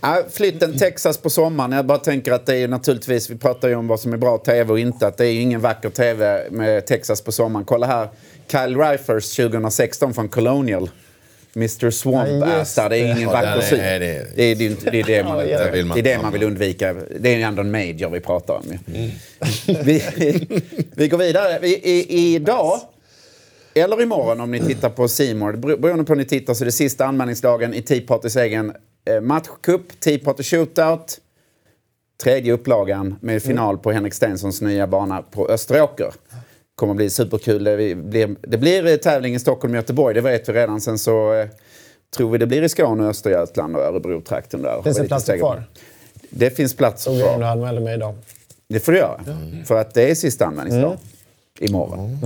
Ja, flytten Texas på sommaren. Jag bara tänker att det är naturligtvis, vi pratar ju om vad som är bra tv och inte, att det är ju ingen vacker tv med Texas på sommaren. Kolla här, Kyle Reifers 2016 från Colonial. Mr Swamp Ja, Ass där, det är ingen vacker syn. det är- Det det, det är det man, Ja, det vill man det är det man vill undvika. Det är ju ändå en major vi pratar om. Mm. Vi, vi går vidare. Vi, i, idag, eller imorgon om ni tittar på Simor, beroende på hur ni tittar så är det sista anmälningsdagen i Tea Partys egen matchcup, Tea Party Shootout. Tredje upplagan med final på Henrik Stensons nya bana på Österåker. Kommer bli superkul. Det blir, det blir eh, tävling i Stockholm och Göteborg, det vet vi redan. Sen så eh, tror vi det blir i Skåne, Östergötland och Örebro-trakten där. Finns det platser kvar? Det finns platser Såg jag om du kvar. anmälde mig idag. Det får du göra. För att det är sista anmälningsdag. Imorgon.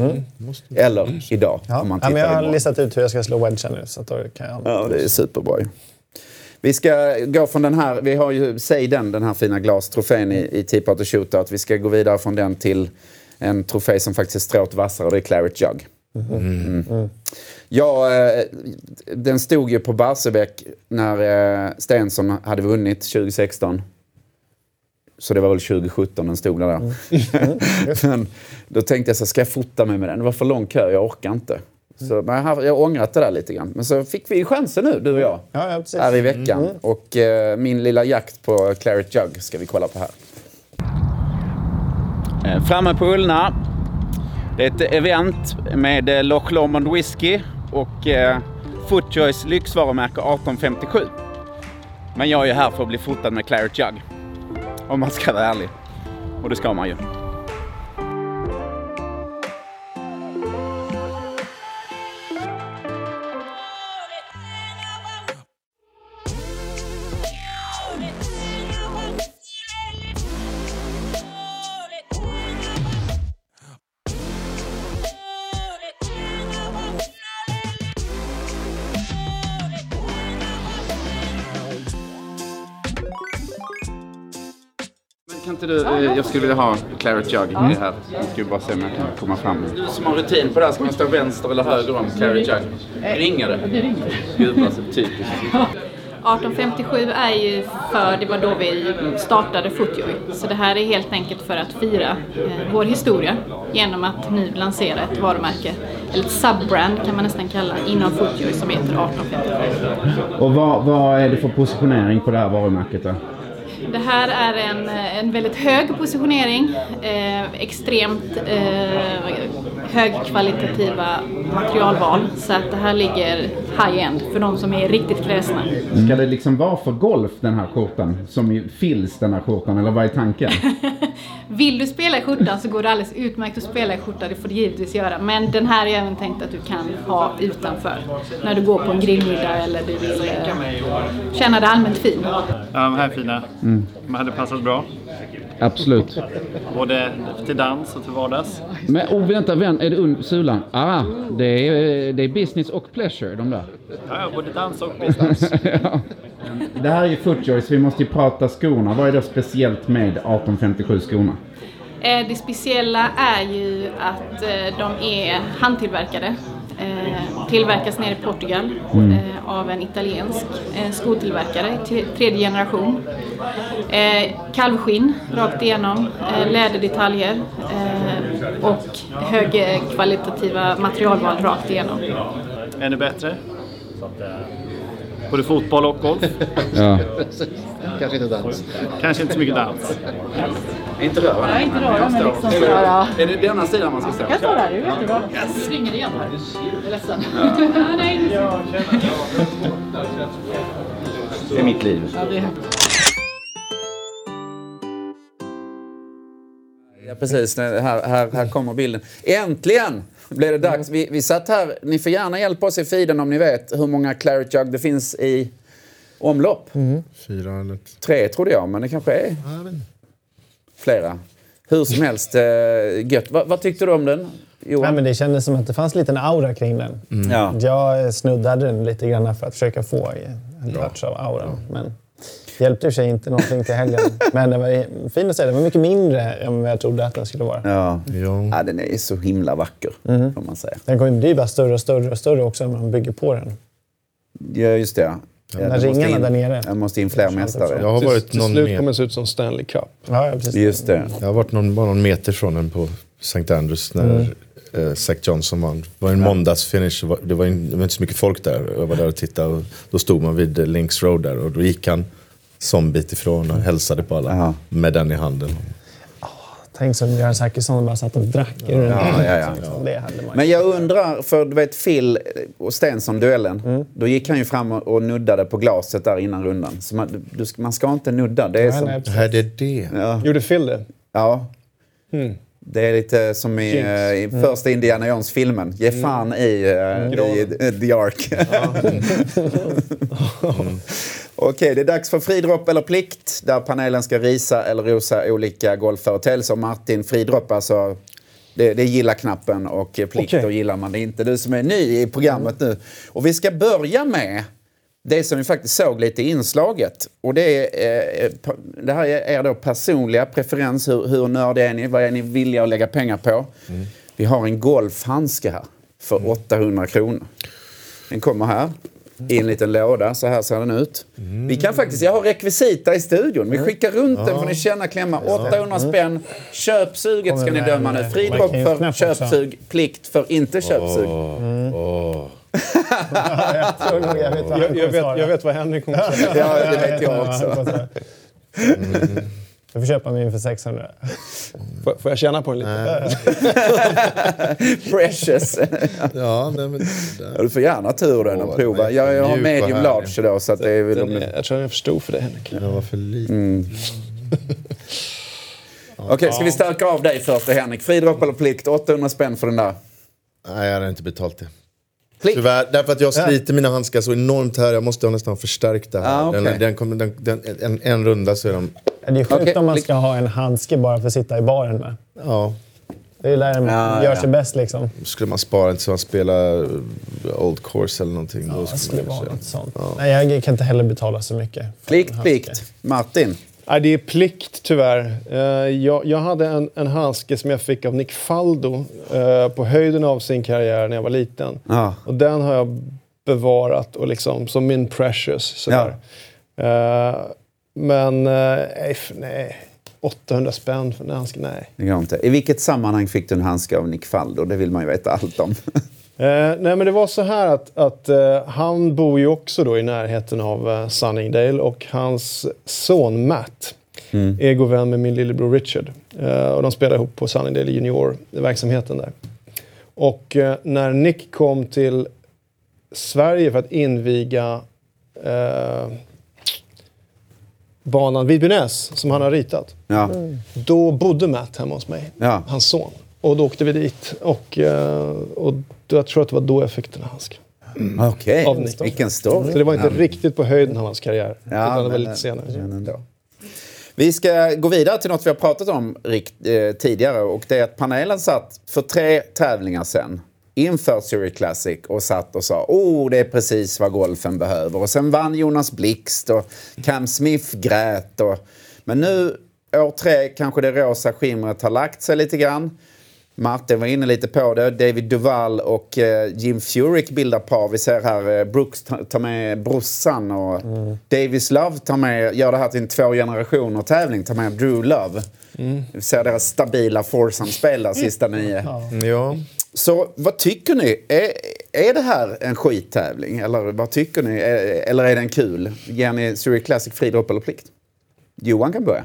Eller idag, Ja. om man Ja, tittar men jag har imorgon. listat ut hur jag ska slå wedgen nu. Så att då kan jag... Ja, det är superbra. Vi ska gå från den här, vi har ju, säg den, här fina glastrofén i, i Tea Party Shootout. Vi ska gå vidare från den till en trofé som faktiskt är stråt vassare och det är Claret Jug. Mm. Ja, eh, den stod ju på Barsebäck när eh, Stensson hade vunnit 2016. Så det var väl 2017 den stod där. <laughs> Men då tänkte jag så ska jag fota mig med den? Det var för lång kö, jag orkar inte. Så, men jag har jag har ångrat det där lite grann. Men så fick vi chansen nu, du och jag. Ja, ja, precis. Här i veckan. Och eh, min lilla jakt på Claret Jug ska vi kolla på här. Eh, Framme på Ullna. Det är ett event med eh, Loch Lomond Whisky och eh, Footjoys lyxvarumärke 1857. Men jag är ju här för att bli fotad med Claret Jug. Om man ska vara ärlig. Och det ska man ju. Inte du, eh, jag skulle vilja ha Claret Jug det här. Jag ska bara se om jag kan komma fram. Du som har rutin på det här, ska man stå vänster eller höger om Claret Jug? Ringer det? Det ringer. Gud, typiskt. <laughs> 1857 är ju för, det var då vi startade Footjoy. Så det här är helt enkelt för att fira eh, vår historia genom att nu lansera ett varumärke, eller ett subbrand kan man nästan kalla, inom Footjoy som heter 1857. Och vad, vad är det för positionering på det här varumärket då? Det här är en, en väldigt hög positionering, eh, extremt eh, högkvalitativa materialval. Så att det här ligger high-end för de som är riktigt kräsna. Ska det liksom vara för golf den här skjortan? Som i Fils den här skjortan, eller vad är tanken? <laughs> Vill du spela i skjortan så går det alldeles utmärkt att spela i skjorta, det får du givetvis göra. Men den här är även tänkt att du kan ha utanför. När du går på en grillmiddag eller du vill eh, känna dig allmänt fin. Ja, de här är fina. De hade passat bra. Absolut. Både till dans och till vardags. Men oh, vänta, vän, är det un- Sulan? Ah, det är, det är business och pleasure de där. Ja, både dans och business. <laughs> ja. Det här är ju Footjoys, vi måste ju prata skorna. Vad är det speciellt med 1857 skorna? Eh, Det speciella är ju att eh, de är handtillverkade. Eh, Tillverkas nere i Portugal eh, av en italiensk eh, skotillverkare, tredje generation. Kalvskinn rakt igenom, läderdetaljer och högkvalitativa materialval rakt igenom. Ännu bättre. Både fotboll och golf. Ja. Kanske inte dans. Kanske inte så mycket dans. Inte röra Nej, inte röra men liksom sådär. Är det denna sidan man ska stå? Jag står där, det är jättebra. Du ringer igen här. Jag är ledsen. <laughs> Nej, Det är mitt liv. Ja, precis. Här, här, här kommer bilden. Äntligen blev det dags. Vi, vi satt här. Ni får gärna hjälpa oss i feeden om ni vet hur många Claret Jug det finns i omlopp. Fyra eller... Tre trodde jag, men det kanske är flera. Hur som helst, eh, gött. Va, vad tyckte du om den, Nej, Johan? men det kändes som att det fanns en liten aura kring den. Ja. Jag snuddade den lite grann för att försöka få en touch av auran. Men hjälpte i sig inte någonting till helgen. <laughs> Men det var fint att säga. Den var mycket mindre än vad jag trodde att den skulle vara. Ja. Ja. ja, den är så himla vacker, får man säga. Den kommer bli bara större och större och större också när man bygger på den. Ja, just det. Ja. De det där måste ringarna in, där nere. Jag måste in fler mästare. Jag har varit Till någon slut meter, kommer det se ut som Stanley Cup. Ja, ja, precis. Just det. jag har varit någon, bara någon meter från den på St. Andrews när eh, Zach Johnson vann. Det var en måndagsfinish. Det var, det, var in, det var inte så mycket folk där. Jag var där och tittade och då stod man vid Links Road där och då gick han som bit ifrån och hälsade på alla Jaha. med den i handen. Tänk som Göran Zachrisson bara satt och drack ur den. Ja, ja, ja. Det hade man Men jag undrar, för du vet Phil och Stenson-duellen. Då gick han ju fram och, nuddade på glaset där innan rundan. Så man, du, man ska inte nudda. Det är Nej, som, nej, Det här är det. Ja. Gjorde Phil det? ja. Det är lite som i, eh, i första Indiana Jones-filmen. Ge fan i, uh, i eh, The Ark. <laughs> <laughs> Okej, det är dags för fridropp eller plikt. Där panelen ska risa eller rosa olika golfföreteelser. Martin, fridropp alltså. Det, det är gilla-knappen och eh, plikt Okej. och gillar man det inte. Du som är ny i programmet nu. Och vi ska börja med det som vi faktiskt såg lite i inslaget. Och det, är, eh, pa- det här är er då personliga preferens. Hur, hur nördiga är ni? Vad är ni villiga att lägga pengar på? Vi har en golfhandske här för 800 kronor. Den kommer här i en liten låda. Så här ser den ut. Vi kan faktiskt, jag har rekvisita i studion. Vi skickar runt den får ni känna klämma. 800 spänn. Köpsuget ska ni döma nu. Fridropp för köpsug, plikt för inte köpsug. Åh. <laughs> Jag tror nog jag vet Jag, vet, svara. jag vet vad Henrik kommer säga. <laughs> Ja, det vet jag också. <laughs> Jag får köpa min för 600. Får, får jag känna på den lite? <laughs> Precious. Ja, nej, men, Ja, du får gärna turen och prova. Jag, jag har medium large då så att det är väl... Den är, jag tror den är för stor för det Henrik. den var för liten. Mm. Okej, ska vi stärka av dig först Henrik? Fridropp eller plikt? 800 spänn för den där. Nej, jag hade inte betalt det. Plikt? Tyvärr, därför att jag sliter mina handskar så enormt här. Jag måste ha nästan förstärkta här. Ah, okej. den, den kommer, den, den, en, en runda så är de... Det är sjukt Okej, om man ska ha en handske bara för att sitta i baren med. Ja, Det är där man Ja, gör ja. sig bäst liksom. skulle man spara inte så man spelar uh, Old Course eller någonting. då Det skulle skulle man vara något sånt. Nej, jag kan inte heller betala så mycket. Plikt, plikt. Martin? Nej, det är plikt tyvärr. Eh, jag, jag hade en, en handske som jag fick av Nick Faldo eh, på höjden av sin karriär när jag var liten. Ja. Och den har jag bevarat och liksom, som min precious. Sådär. Eh, men eh, nej, f- nej, 800 spänn för en handske, nej. Det går inte. I vilket sammanhang fick du en handske av Nick Faldo? Det vill man ju veta allt om. <laughs> Eh, nej men det var så här att, att eh, han bor ju också då i närheten av eh, Sunningdale och hans son Matt är god vän med min lillebror Richard. Eh, och de spelar ihop på Sunningdale junior-verksamheten där. Och eh, när Nick kom till Sverige för att inviga eh, banan Vidbynäs som han har ritat. Ja. Då bodde Matt hemma hos mig, Ja. hans son. Och då åkte vi dit. Och, eh, och jag tror att det var då jag fick den här handsken. Okej, Av Nick. vilken story. Så det var inte Ja. riktigt på höjden av hans karriär. utan det var lite senare. men ändå. Vi ska gå vidare till något vi har pratat om rikt, eh, tidigare och det är att panelen satt för tre tävlingar sedan inför Zurich Classic och satt och sa oh det är precis vad golfen behöver. Och sen vann Jonas Blixt och Cam Smith grät. Och, men nu, år tre, kanske det rosa skimret har lagt sig lite grann. Martin var inne lite på det. David Duval och eh, Jim Furyk bildar par. Vi ser här eh, Brooks ta- tar med brorsan och Davis Love tar med, gör det här till en två generationer tävling. Tar med Drew Love. Vi ser deras stabila foursome-spel där, sista nio. Ja. Så vad tycker ni? Är, är det här en skittävling? Eller vad tycker ni? Är, eller är den kul? Ger ni Zurich Classic fri dropp eller plikt? Johan kan börja.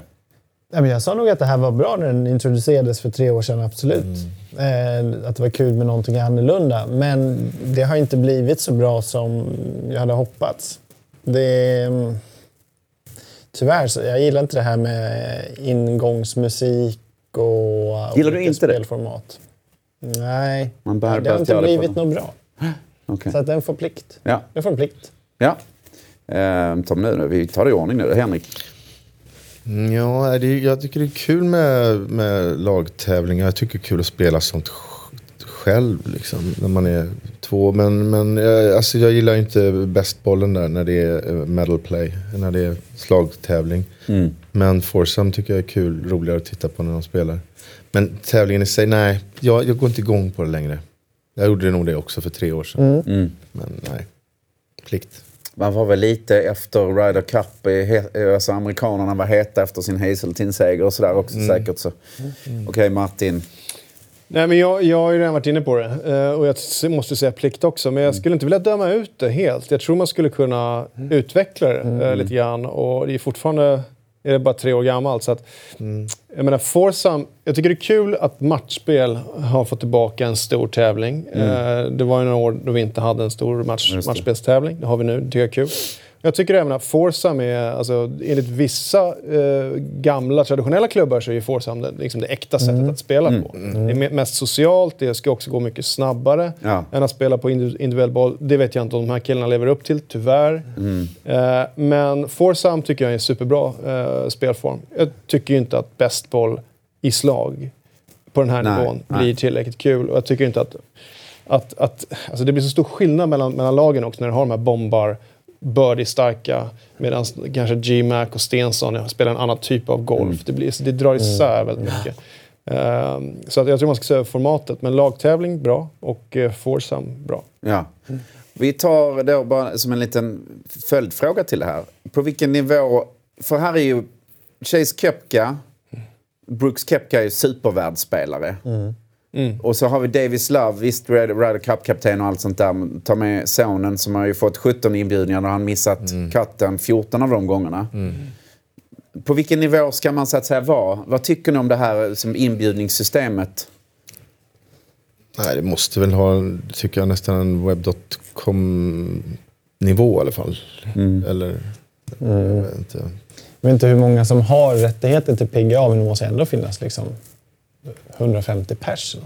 Jag sa nog att det här var bra när den introducerades för tre år sedan, absolut. Eh, att det var kul med någonting annorlunda. Men det har inte blivit så bra som jag hade hoppats. Det, mm, tyvärr, så jag gillar inte det här med ingångsmusik och Gillar du inte det? Nej, Man behöver det har inte blivit något bra. <gasps> Okej. Så att den får plikt. Ja. Den får en plikt. ja. Ehm, Tom, nu, nu, vi tar det i ordning nu. Henrik. Mm, Ja, det, jag tycker det är kul med, med lagtävlingar. Jag tycker det är kul att spela sånt själv liksom, när man är två. Men, men jag, alltså, jag gillar inte bästbollen där när det är eh, medal play, när det är slagtävling. Men foursome tycker jag är kul, roligare att titta på när de spelar. Men tävlingen i sig, nej, jag, jag går inte igång på det längre. Jag gjorde nog det också för tre år sedan. Men nej, plikt. Man var väl lite efter Ryder Cup, he- alltså amerikanerna var heta efter sin Hazeltine-seger och sådär också säkert. Så. Okej, Martin. Nej, men jag, jag har ju redan varit inne på det. Eh, och jag måste säga plikt också. Men jag skulle inte vilja döma ut det helt. Jag tror man skulle kunna utveckla det eh, lite grann. Och det är fortfarande är det bara tre år gammalt. Så att, Jag menar, Forsam, jag tycker det är kul att matchspel har fått tillbaka en stor tävling. Eh, det var ju några år då vi inte hade en stor match, matchspelstävling. Det har vi nu. Det tycker jag är kul. Jag tycker även att Forsam är, alltså, enligt vissa eh, gamla traditionella klubbar så är ju Forsam det, liksom det äkta sättet att spela på. Det är me- mest socialt, det ska också gå mycket snabbare Ja. än att spela på indiv- individuell boll. Det vet jag inte om de här killarna lever upp till, tyvärr. Eh, men Forsam tycker jag är en superbra eh, spelform. Jag tycker ju inte att bäst boll i slag på den här Nej, nivån nej. blir tillräckligt kul. Och jag tycker inte att... att, att alltså det blir så stor skillnad mellan, mellan lagen också när du har de här bombar, birdie-starka, medan kanske G-Mac och Stensson spelar en annan typ av golf. Mm. Det, blir, det drar isär väldigt mycket. Ehm, så att jag tror man ska se över formatet. Men lagtävling, bra. Och uh, foursome, bra. Ja. Vi tar då bara som en liten följdfråga till det här. På vilken nivå... För här är ju Chase Kepka, Brooks Kepka är ju supervärldsspelare. Och så har vi Davis Love, visst Ryder Cup-kapten och allt sånt där. Ta med sonen som har ju fått 17 inbjudningar och han missat katten 14 av de gångerna. På vilken nivå ska man så att säga vara? Vad tycker ni om det här som inbjudningssystemet? Nej, det måste väl ha, tycker jag, nästan en webb.com-nivå i alla fall. Eller, jag vet inte. Jag vet inte hur många som har rättigheter till PGA, men det måste ändå finnas liksom 150 pers.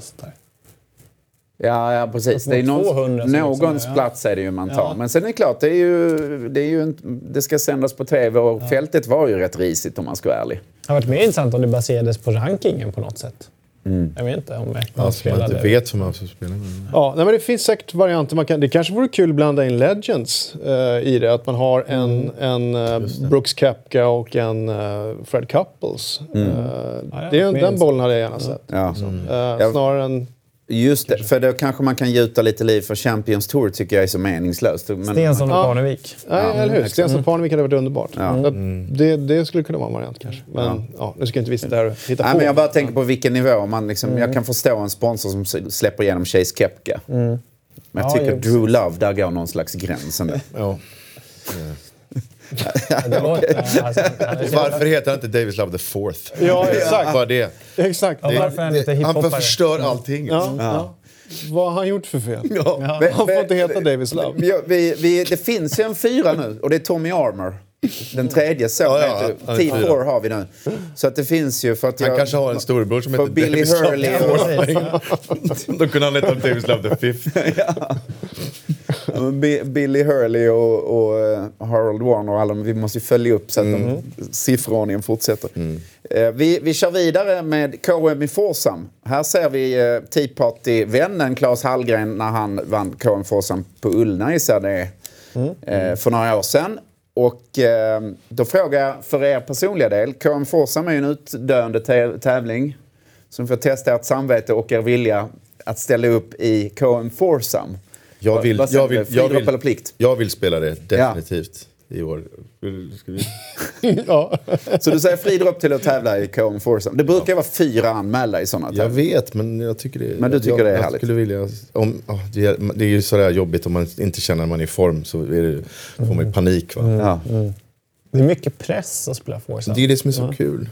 Ja, ja precis. Uppemot Det är någons, 200 som någons liksom är, ja. plats är det ju man tar. Ja. Men sen är det klart, det, är ju, det, är ju det ska sändas på tv och fältet var ju rätt risigt om man ska vara ärlig. Det hade varit mer intressant om det baserades på rankingen på något sätt. Jag vet inte om ett Alltså man spelade. inte vet hur man ska spela. Men... Ja, nej, men det finns säkert varianter. Man kan, det kanske vore kul att blanda in Legends eh, i det. Att man har en, en eh, Brooks Koepka och en eh, Fred Couples. Eh, det är, en- den bollen hade jag gärna sett. Ja. Eh, snarare än... Just det, för då kanske man kan gjuta lite liv för Champions Tour tycker jag är så meningslöst. Men, Stensson och Ja. Parnevik. Nej, eller hur? Stensson Parnevik hade varit underbart. Ja. Att Det, det skulle kunna vara en variant kanske. Men ja. nu ska inte vi sitta här och hitta Nej, på. men jag bara tänker på vilken nivå. Man liksom, Jag kan förstå en sponsor som släpper igenom Chase Kepka. Men jag Ja, tycker Drew Love, där går någon slags gräns ändå. Ja. <laughs> Alltså, han <laughs> är- Varför heter han inte Davis Love the fourth? Ja, exakt. Bara det. Exakt. Ja, varför är han inte han förstör allting. Ja, ja. Vad har han gjort för fel? Men- Han får inte heta Davis Love. Ja, vi, vi, det finns ju en fyra nu och det är Tommy Armour. Den tredje så Ja, ja, vet han du. är fyra. T4 har vi nu. Så att det finns ju för att Han jag... kanske har en storebror som heter Billy Davis Hurley <laughs> och. Då kunde han heta Davis Love the fifth. Ja, Billy Hurley och, och eh, Harold Warner och alla, vi måste ju följa upp så att Mm. de, siffrordningen fortsätter. Eh, vi, vi kör vidare med KM i Forsam. Här ser vi eh, Tea Party-vännen Claes Hallgren när han vann KM Forsam på Ullna gissar det eh, för några år sedan. Och eh, då frågar jag för er personliga del, KM Forsam är ju en utdöende tä- tävling som får testa ert samvete och er vilja att ställa upp i KM Forsam. Jag vill, jag vill, jag Friidrott eller vill, plikt? jag vill spela det definitivt i år. Ska vi? <laughs> Ja. Så du säger friidrott till att tävla i KM Forsam. Det brukar vara fyra anmälda i sådana Jag tävlingar. vet, men jag tycker det Men du tycker jag, det är jag härligt? Skulle vilja, om, ja, det, är, det är ju sådär jobbigt om man inte känner att man är i form så är det, får man ju panik. Va? Ja. Det är mycket press att spela Forza. Det är det som är så kul.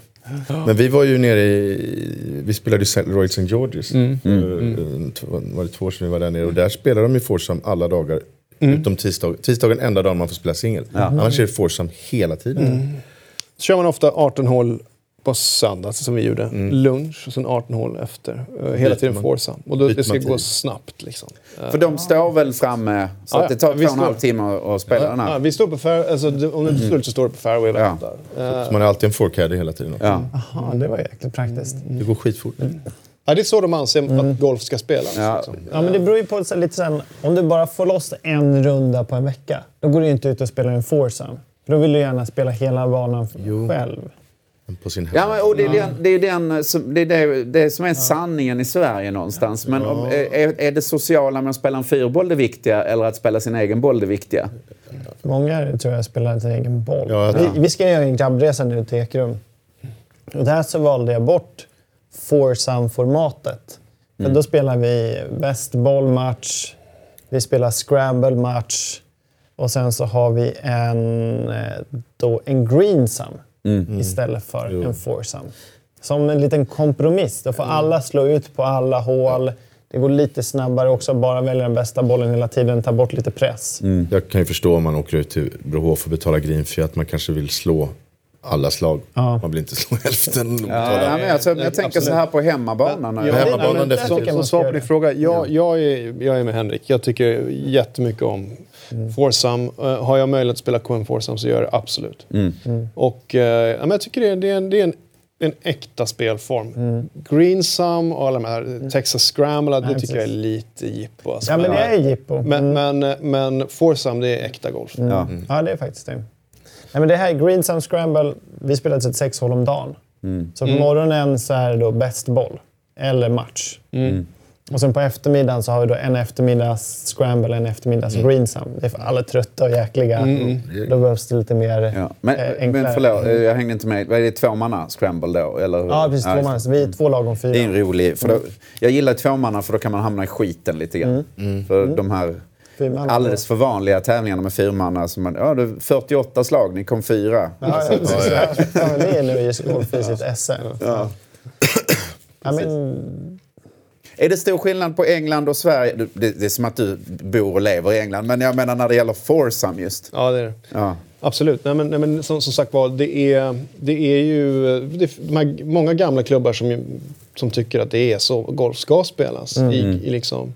Men vi var ju nere i... Vi spelade i Royal St. George's. Mm. Mm. Var det två år sedan vi var där nere. Och där spelar de ju Forsam alla dagar. Utom tisdag. Tisdagen enda dagen man får spela singel. Annars är det Forsam hela tiden. Så kör man ofta 18 hål på söndag, som vi gjorde. Lunch och sen 18 hål efter. Eh, Hela tiden Forza. Och då, det ska gå snabbt liksom. För de står väl framme så Ja, att det tar ja, två och en halv timme att spela den Ja, här. vi står på fair, alltså, om det inte står ut så står det på fairway och Ja. väntar. Så man har alltid en forecaddy hela tiden. också. Ja. Jaha, det var jäkligt praktiskt. Det går skitfort. Ja, det är så de anser att golf ska spelas. Ja. Liksom. Ja, men det beror ju på så lite sen, om du bara får loss en runda på en vecka, då går du inte ut och spelar en foursome. För då vill du gärna spela hela banan själv. På sin Ja, men, och det är, den, det, är den som, det, är det, det som är sanningen i Sverige någonstans. Men om, är, är det sociala med att spela en fyrboll det viktiga eller att spela sin egen boll det viktiga? Många tror jag spelar sin egen boll. Ja, vi, vi ska göra en grabbresa nu till Ekerum. Och där så valde jag bort foursome-formatet. För då spelar vi bäst bollmatch, vi spelar scramble-match och sen så har vi en, eh, då en greensome istället för en foursome. Som en liten kompromiss. Då får alla slå ut på alla hål. Det går lite snabbare också, bara välja den bästa bollen hela tiden, ta bort lite press. Jag kan ju förstå om man åker ut till Brohof och betalar green fee att man kanske vill slå alla slag. Ja. Man vill inte slå <laughs> hälften. Ja, men jag, jag tänker så här på hemmabanan. Ja, hemmabanan nej, definitivt. Som, svar på din fråga, jag, jag, är, jag är med Henrik. Jag tycker jättemycket om Forsam. Uh, har jag möjlighet att spela KM Forsam så gör jag det absolut. Och uh, ja, men jag tycker det är, det är, en, det är en, en äkta spelform. Greensum och alla de här Texas Scramble, det tycker jag är lite jippo. Alltså. Ja, men det är jippo. men, men, men Forsam, det är äkta golf. Ja. Ja, det är faktiskt det. Nej, men det här Green Sun Scramble, vi spelar 36 hål om dagen. Så på morgonen så är det då bäst boll, eller match. Och sen på eftermiddagen så har vi då en eftermiddags scramble, en eftermiddags green sum. Det är för alla trötta och jäkliga. Då behövs det lite mer Ja. Men, eh, men enklare. förlåt, eh, jag hängde inte med. Vad Är det tvåmanna scramble då? Eller? hur? Ja, precis. Två man. Så vi är två lag om fyra. Det är en rolig... För då, jag gillar tvåmanna för då kan man hamna i skiten lite grann. För de här alldeles för vanliga tävlingarna med fyrmanna. Som man, ja, det är 48 slag, ni kom fyra. Ja, ja. Ja, ja, men det är Nöjes Golf i sitt SM. Ja. men, Är det stor skillnad på England och Sverige? Det, det är som att du bor och lever i England. Men jag menar när det gäller foursome just. Ja, det är det. Ja. Absolut. Nej, men, nej, men som, som sagt var, det är, det är ju det är här, många gamla klubbar som, som tycker att det är så golf ska spelas i, i, liksom,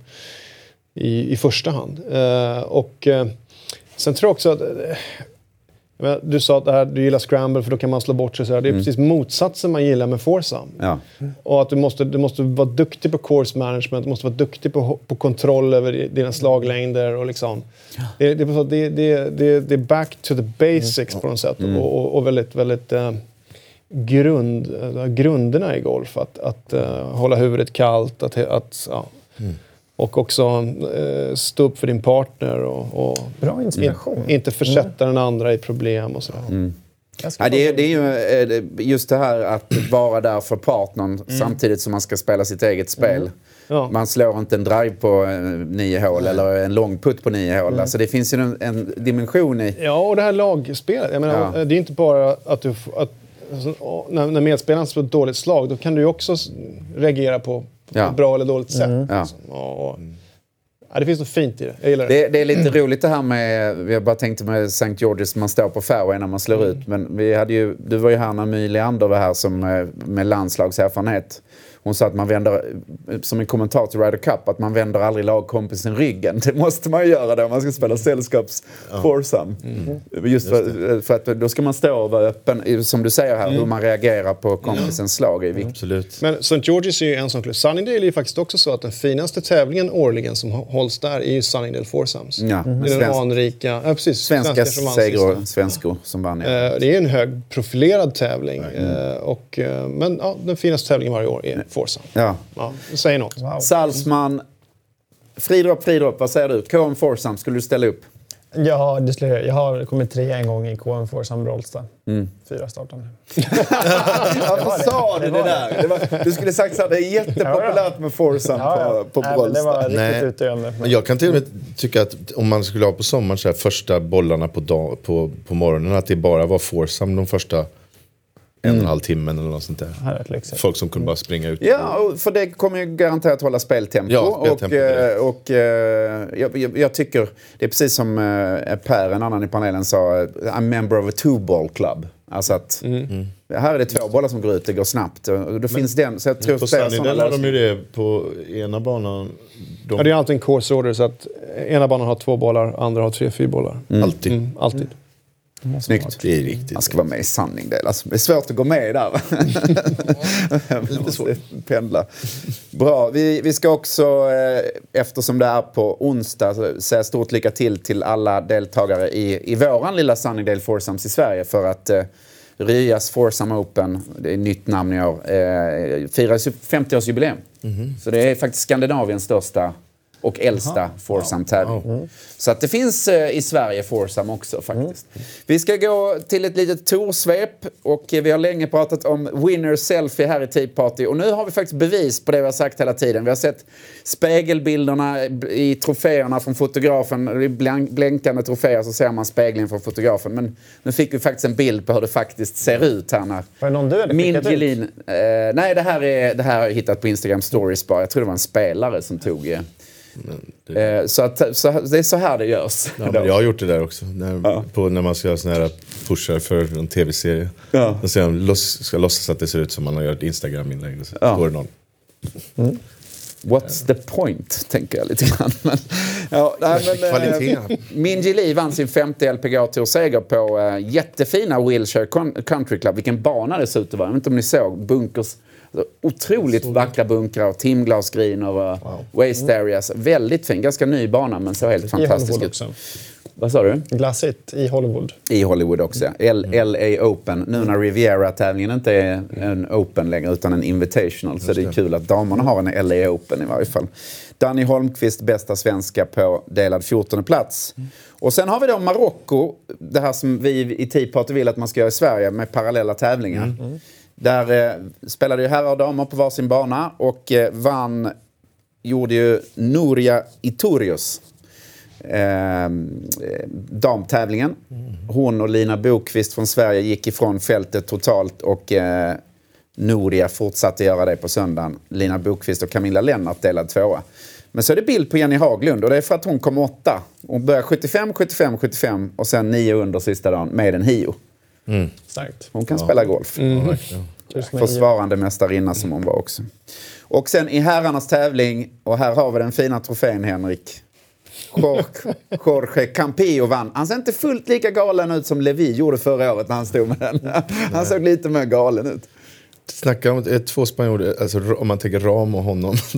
i, i första hand. Eh, och eh, sen tror jag också att... Du sa att här, du gillar scramble för då kan man slå bort sig. Så här. Det är precis motsatsen man gillar med foursome. Ja. Och att du måste, du måste vara duktig på course management, du måste vara duktig på, på kontroll över dina slaglängder. Och liksom. det, det, det, det, det, det är back to the basics på något sätt. Och, och, och väldigt, väldigt eh, grund, eh, grunderna i golf. Att, att eh, hålla huvudet kallt, att, att, ja. Och också eh, stå upp för din partner. Och, och Bra inspiration. inte försätta den andra i problem och sådär. Ganska Ja, det, är, det är ju eh, just det här att vara där för partnern samtidigt som man ska spela sitt eget spel. Ja. Man slår inte en drive på eh, nio hål eller en lång putt på nio hål. Alltså det finns ju en, en dimension i... Ja, och det här lagspelet. Jag menar, Ja. Det är inte bara att du... Att, alltså, när, när medspelaren slår ett dåligt slag, då kan du ju också reagera på, på Ja. ett bra eller dåligt sätt. Ja. liksom. Och, ja, det finns något fint i det. Jag gillar det. Det, det är lite roligt det här med, jag bara tänkte med St. George's, man står på fairway när man slår ut. Men vi hade ju, du var ju här när My Leander var här som, eh, med landslagserfarenhet. Hon sa att man vänder, eh, som en kommentar till Ryder Cup, att man vänder aldrig lagkompisen ryggen. Det måste man ju göra då om man ska spela sällskaps foursome. Just för, för att då ska man stå och vara öppen, som du säger här, hur man reagerar på kompisens slag är viktigt. Absolut. Men St. George's är ju en sån klubb. Sunningdale är ju faktiskt också så att den finaste tävlingen årligen som hå- hålls där är ju Sunningdale Foursomes. Ja, Det är den svensk- anrika... Ja, precis. Svenska svenskar som vann segror, svenskor som vann. ja. Eh, Det är en högprofilerad tävling. eh, Och, eh, men ja, den finaste tävlingen varje år är Foursome. Ja. Ja, säger något. Salzman, fridropp, fridropp, vad säger du? KM Foursome, skulle du ställa upp? Ja, det skulle jag. Jag har kommit trea en gång i KM Forsam Brolsta. Fyra startande. <laughs> Varför sa du det där? Det var, du skulle sagt här, det är jättepopulärt med Foursome på, på Nej, men det var Brolsta. riktigt Nej. utdöende. Men jag kan till och med tycka att om man skulle ha på sommaren så här, första bollarna på, dag, på, på morgonen, att det bara var foursome de första en och en halv timmen eller något sånt där. Folk som kunde bara springa ut. Ja, och för det kommer ju garanterat hålla speltempo. Ja, speltempo och eh, direkt. och eh, jag, jag, tycker, det är precis som eh, Per, en annan i panelen, sa, I'm member of a two-ball club. Alltså att Mm. här är det två bollar som går ut, det går snabbt. Och då finns den, så jag tror På Sunnydale har de ju det på ena banan. De, Ja, det är alltid en course order så att ena banan har två bollar, andra har tre, fyra bollar. Alltid. Mm, alltid. Snyggt. Det är riktigt. Man ska vara med i Sunningdale. Alltså, det är svårt att gå med där. <laughs> Lite svårt. Pendla. Bra. Vi, vi ska också, eh, eftersom det är på onsdag, säga stort lycka till till alla deltagare i, i våran lilla Sunningdale Foursomes i Sverige för att eh, Ryas Foursome Open, det är nytt namn i år, eh, firar sitt 50-årsjubileum. Så det är faktiskt Skandinaviens största och äldsta Foursome-tävling. Så att det finns eh, i Sverige Foursome också faktiskt. Vi ska gå till ett litet torsvep och eh, vi har länge pratat om winner selfie här i Tea Party och nu har vi faktiskt bevis på det vi har sagt hela tiden. Vi har sett spegelbilderna i troféerna från fotografen. Blank- blänkande troféer så ser man speglingen från fotografen. Men nu fick vi faktiskt en bild på hur det faktiskt ser ut här när Var det någon du hade Min skickat ut? Gelin, eh, nej, det här, är, det här har jag hittat på Instagram stories bara. Jag tror det var en spelare som tog... Eh, så, att, så det är så här det görs. Ja, jag har gjort det där också. När, på, när man ska göra såna här pushar för en tv-serie. Ja. Man, låts, ska låtsas att det ser ut som man har gjort Instagram-inlägg. Och så Ja. går det någon. What's the point, tänker jag lite grann. <laughs> Men, ja, nej, men, Kvalitet. Minji Lee vann sin femte LPGA Tour-seger på eh, jättefina Wilshire Country Club. Vilken bana det ser ut att vara. Jag vet inte om ni såg. Bunkers. Otroligt vackra bunkrar och timglasgriner och waste areas. Väldigt fin. Ganska ny bana men så helt fantastisk ut. Vad sa du? Glassigt i Hollywood. I Hollywood också, ja. L- LA Open. Nu när Riviera-tävlingen inte är en Open längre utan en Invitational så det är kul att damerna har en LA Open i varje fall. Danny Holmqvist, bästa svenska på delad 14 plats. Och sen har vi då Marocko, det här som vi i Tea Party vill att man ska göra i Sverige med parallella tävlingar. Där eh, spelade ju herrar och damer på varsin bana och eh, vann gjorde ju Nuria Iturius eh, damtävlingen. Hon och Lina Bokvist från Sverige gick ifrån fältet totalt och eh, Noria fortsatte göra det på söndagen. Lina Bokvist och Camilla Lennart delad tvåa. Men så är det bild på Jenny Haglund och det är för att hon kom åtta. Hon började 75, 75, 75 och sen nio under sista dagen med en Hio. Starkt. Hon kan spela golf. Just med Försvarande mästarinna som hon var också. Och sen i herrarnas tävling, och här har vi den fina trofén Henrik. Jorge, <laughs> Jorge Campillo vann. Han ser inte fullt lika galen ut som Levi gjorde förra året när han stod med den. Han såg lite mer galen ut. Snacka om två spanjorer, alltså, om man tänker Ram och honom. <laughs>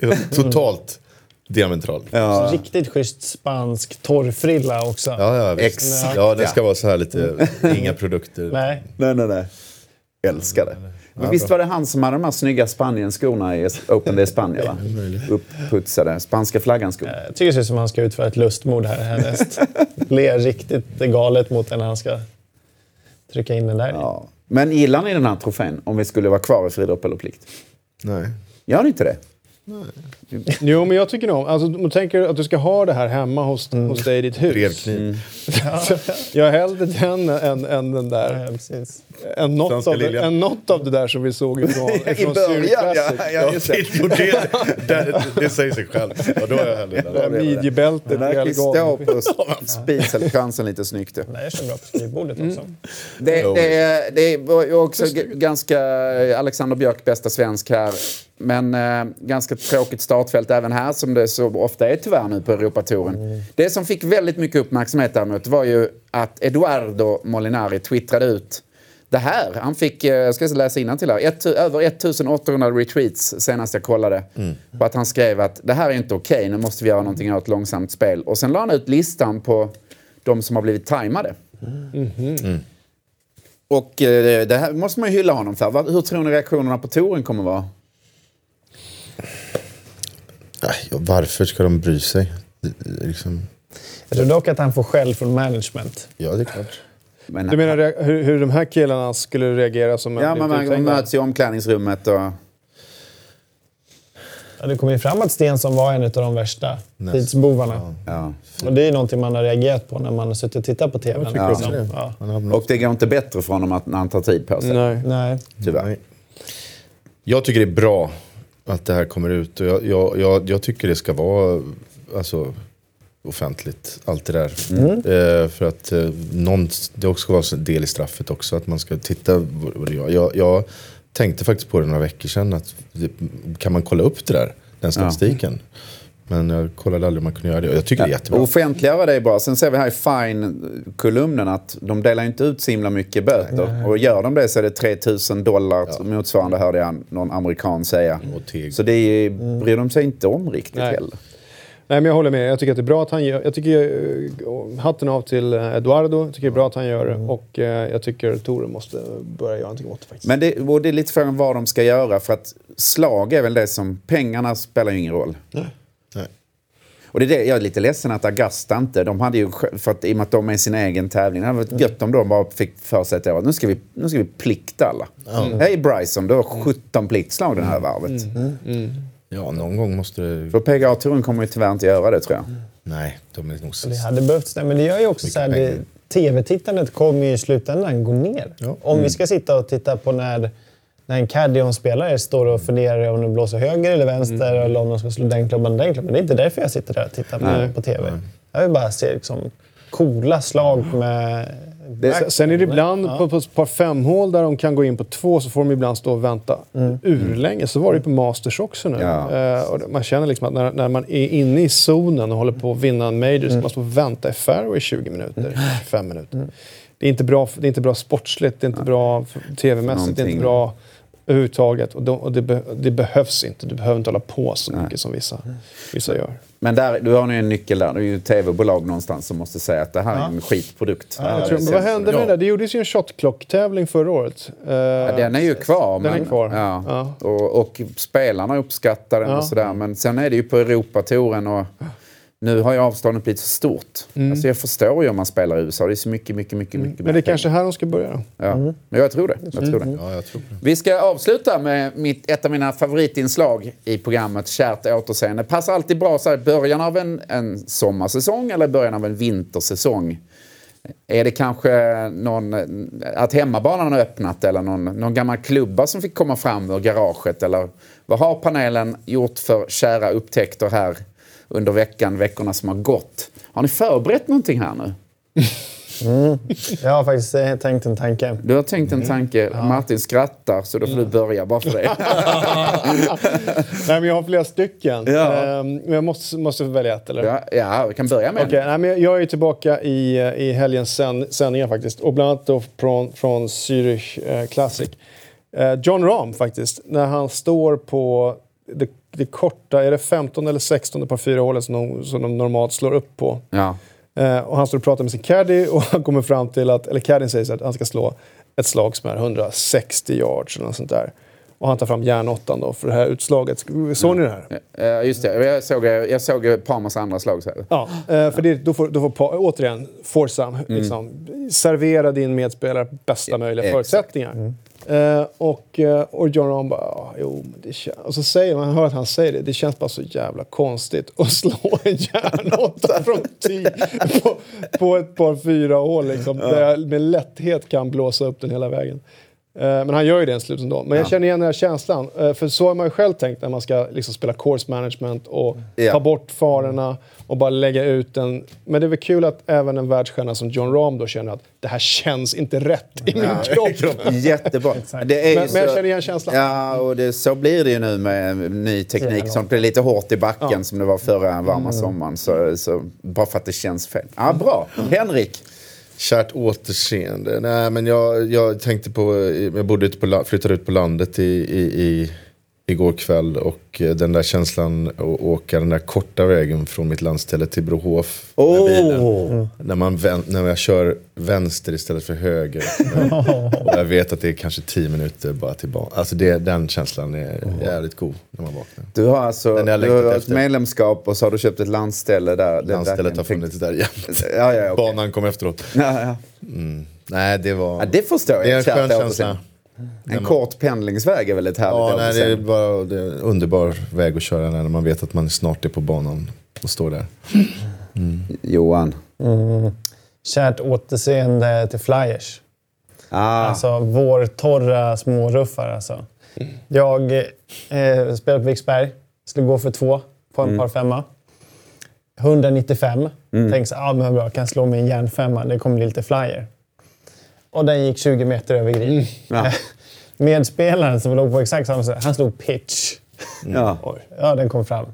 De är totalt diametralt. Ja, Riktigt schysst spansk torrfrilla också. ja, visst. Exakt, Ja, det ja. ska vara så här lite, inga produkter. Nej. Nej, nej, nej. Älskar det. Men visst var det han som hade de här snygga Spanien-skorna i Open Day Spanien? Va? <laughs> Uppputsade. Spanska flaggan-skor. Jag tycker det ser ut som han ska utföra ett lustmord här härnäst. <laughs> Ler riktigt galet mot den när han ska trycka in den där. Ja. Men gillar ni den här trofén om vi skulle vara kvar i friidrott eller plikt? Nej. Gör ni inte det? Jo, men jag tycker nog alltså, om du tänker att du ska ha det här hemma hos, hos dig i ditt hus. Brevkniv. <laughs> Jag är hellre den än, än den där. Ja. Än något, av det, än något av det där som vi såg ifrån, <laughs> I ifrån början, ja. Ja just det. <laughs> det, det, det säger sig själv. Ja, då är jag hellre Det. Midjebältet, Den kan ju helgolv. stå på spiselkransen lite snyggt. Nej, jag kör bra på skrivbordet också. Det, Jo. det, är- det var ju också ganska Alexander Björk, bästa svensk här. Men eh, ganska tråkigt startfält även här som det så ofta är tyvärr nu på Europatouren. Det som fick väldigt mycket uppmärksamhet däremot var ju att Eduardo Molinari twittrade ut det här. Han fick, eh, jag ska läsa till här, ett, över 1800 retweets senast jag kollade. På att han skrev att det här är inte okej, nu måste vi göra någonting åt långsamt spel. Och sen la han ut listan på de som har blivit tajmade. Och eh, det här måste man ju hylla honom för. Hur tror ni reaktionerna på touren kommer vara? Nej, ja, varför ska de bry sig? Det- det är Liksom, Jag tror dock att han får skäll från management. ja, det är klart. Men, Du menar hur, hur de här killarna skulle reagera som ja, man, man möts i omklädningsrummet och... Ja, det kommer ju fram att Stensson var en av de värsta tidsbovarna. Ja. Och det är någonting man har reagerat på när man har suttit och tittat på TV. Ja. Har Och det går inte bättre för honom att, när han tar tid på sig. Nej. Nej. Tyvärr. Nej. Jag tycker det är bra att det här kommer ut. Och jag, jag, jag, jag tycker det ska vara alltså, offentligt, allt det där. Eh, för att eh, någon, det också ska vara en del i straffet också, att man ska titta vad det gör. Jag, jag tänkte faktiskt på det några veckor sedan, att det, kan man kolla upp det där, den statistiken? Men jag kollade aldrig om man kunde göra det. Och jag tycker det är jättebra. Offentliggöra det är bra. Sen ser vi här i Fine-kolumnen att de delar inte ut så himla mycket böter. Och gör de det så är det 3000 dollar motsvarande hörde jag någon amerikan säga. Så det är, bryr de sig inte om riktigt Nej. heller. Nej, men jag håller med. Jag tycker att det är bra att han gör Jag tycker eh, hatten av till eh, Eduardo. Jag tycker det är bra att han gör det. Och eh, jag tycker Tore måste börja göra någonting åt det faktiskt. Men det, och det är lite frågan vad de ska göra. För att slag är väl det som... Pengarna spelar ju ingen roll. Nej. Och det är det, jag är lite ledsen att Augusta inte... De hade ju, för att, I och med att de är sin egen tävling. Det hade varit gött om de bara fick för sig att det nu ska vi, nu ska vi plikta alla. Hej Bryson, du har 17 pliktslag det här varvet. Ja, någon gång måste det... För PGA-touren kommer ju tyvärr inte göra det tror jag. Nej, de är nog Det sist. hade behövts det. Men det gör ju också så här, det, TV-tittandet kommer ju i slutändan gå ner. Om vi ska sitta och titta på när, när en caddy och en spelare står och funderar om de blåser höger eller vänster eller om de ska slå den klubban den klubban. Det är inte därför jag sitter där och tittar på, på TV. Jag vill bara se liksom, coola slag med... Sen- Sen är det ibland på, på ett par femhål där de kan gå in på två så får de ibland stå och vänta urlänge. Så var det ju på Masters också nu. Ja. Eh, och det- man känner liksom att när, när man är inne i zonen och håller på att vinna en major så man står och vänta i fairway i 20 minuter, 25 minuter. Det är inte bra, det är inte bra sportsligt, det är inte bra tv-mässigt, det är inte bra överhuvudtaget. Och, de, och det, be, det behövs inte. Du behöver inte hålla på så mycket som vissa, vissa gör. Men där, du har nu en nyckel där. Det är ju tv-bolag någonstans som måste säga att det här är en skitprodukt. Jag tror, men vad hände med det där? Det gjordes ju en shotclock-tävling förra året. Eh, Ja, den är ju kvar. Den är men, kvar. Ja. Ja. Och, och spelarna uppskattar den Ja. och sådär. Men sen är det ju på Europatouren och nu har ju avståndet blivit så stort. Alltså jag förstår ju om man spelar i USA. Det är så mycket, mycket, mycket, mycket Men det är kanske här de ska börja då. Ja. Men jag tror det. Jag tror det. Ja, jag tror det. Vi ska avsluta med mitt, ett av mina favoritinslag i programmet Kärt återseende. Passar alltid bra så här, i början av en, en sommarsäsong eller början av en vintersäsong. Är det kanske någon, att hemmabanan har öppnat eller någon, någon gammal klubba som fick komma fram ur garaget? Eller vad har panelen gjort för kära upptäckter här under veckan, veckorna som har gått? Har ni förberett någonting här nu? Jag har faktiskt eh, tänkt en tanke. Du har tänkt en tanke. Martin skrattar, så då får du börja bara för det. <laughs> Nej, men jag har flera stycken. Ja. Ehm, men jag måste, måste välja ett, eller? ja, ja, vi kan börja med Okej, nej, men jag är tillbaka i, eh, i helgens sänd, sändningar faktiskt. Och bland annat då från, från Zürich eh, Classic. Eh, John Rahm faktiskt, när han står på det, det korta, är det 15 eller 16 par fyra hålet som de, som de normalt slår upp på. Ja. Eh, och han står och pratar med sin caddy och <laughs> han kommer fram till att, eller caddien säger att han ska slå ett slag som är 160 yards eller något sånt där. Och han tar fram järnåttan då för det här utslaget. Såg ni det här? Eh, Just det, jag såg, jag såg massa andra slag. Så här. Ja, eh, för det, då får, då får återigen, Forza, liksom, servera din medspelare bästa möjliga förutsättningar. Eh, och, eh, och John Rahm bara, "Ja, jo, men det känns... Och så säger man, hör att han säger det, det känns bara så jävla konstigt att <laughs> slå en järnåtta <laughs> från tio på, på ett par fyra hål liksom, där jag med lätthet kan blåsa upp den hela vägen. Eh, Men han gör ju det i slutet ändå. Men jag känner igen den här känslan. För så har man ju själv tänkt när man ska liksom spela course management och Ja. ta bort farorna och bara lägga ut den. Men det är väl kul att även en världsstjärna som John Rahm då känner att det här känns inte rätt i min kropp. Jättebra. <laughs> Det är Men, men jag så- känner igen känslan. Ja, och det, så blir det ju nu med ny teknik. Sånt blir lite hårt i backen som det var förra varma sommaren. Så, så, bara för att det känns fel. Ja, bra. Henrik. Kärt återseende. Nej, men jag, jag tänkte på, jag bodde ute på, flyttade ut på landet i, i, i, igår kväll och eh, den där känslan att åka den där korta vägen från mitt landställe till Brohof med Åh. bilen. När, man när jag kör vänster istället för höger. <laughs> och jag vet att det är kanske tio minuter bara till banan. Alltså det, den känslan är jävligt god när man vaknar. Du har alltså du har ett efter. medlemskap och så har du köpt ett landställe där. Landstället har funnits där jämt. <laughs> Ja, ja, okej. Banan kom efteråt. Ja, ja. Nej, det var... ja, det förstår jag. det är en skön känsla. En kort pendlingsväg är väl ett härligt Ja, nej, det är bara det är en underbar väg att köra när man vet att man snart är på banan och står där. Johan. Kärt återseende till Flyers. Ah, Alltså vårtorra småruffar alltså. Jag eh, spelar på Viksberg. Skulle gå för två på en par femma. 195. Tänkte så ah, men bra, jag kan slå med en järnfemma. Det kommer bli lite flyer. Och den gick 20 meter över green. Ja. <laughs> Medspelaren som låg på exakt samma sätt, han slog pitch. ja. Ja, den kom fram.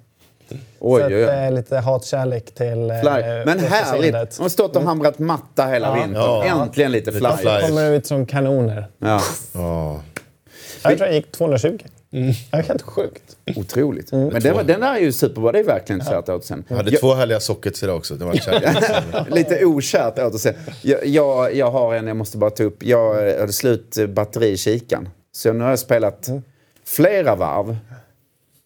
Oj, så att, oj. eh, lite hatkärlek till eh, Fly. Men härligt! De har stått och hamrat matta hela vintern. Ja. Äntligen lite fly. fly. kommer ut som kanoner. Ja. Ja. Jag tror jag gick 220. Det är helt sjukt. Otroligt. Men den, var- den där är ju superbra. Det är verkligen kärt återseende. Jag hade Jag- två härliga sockets idag också. Det var kärlek. <laughs> Lite okärt återseende. Jag, jag, jag har en jag måste bara ta upp. Jag hade slut batteri i kikan. Så nu har jag spelat flera varv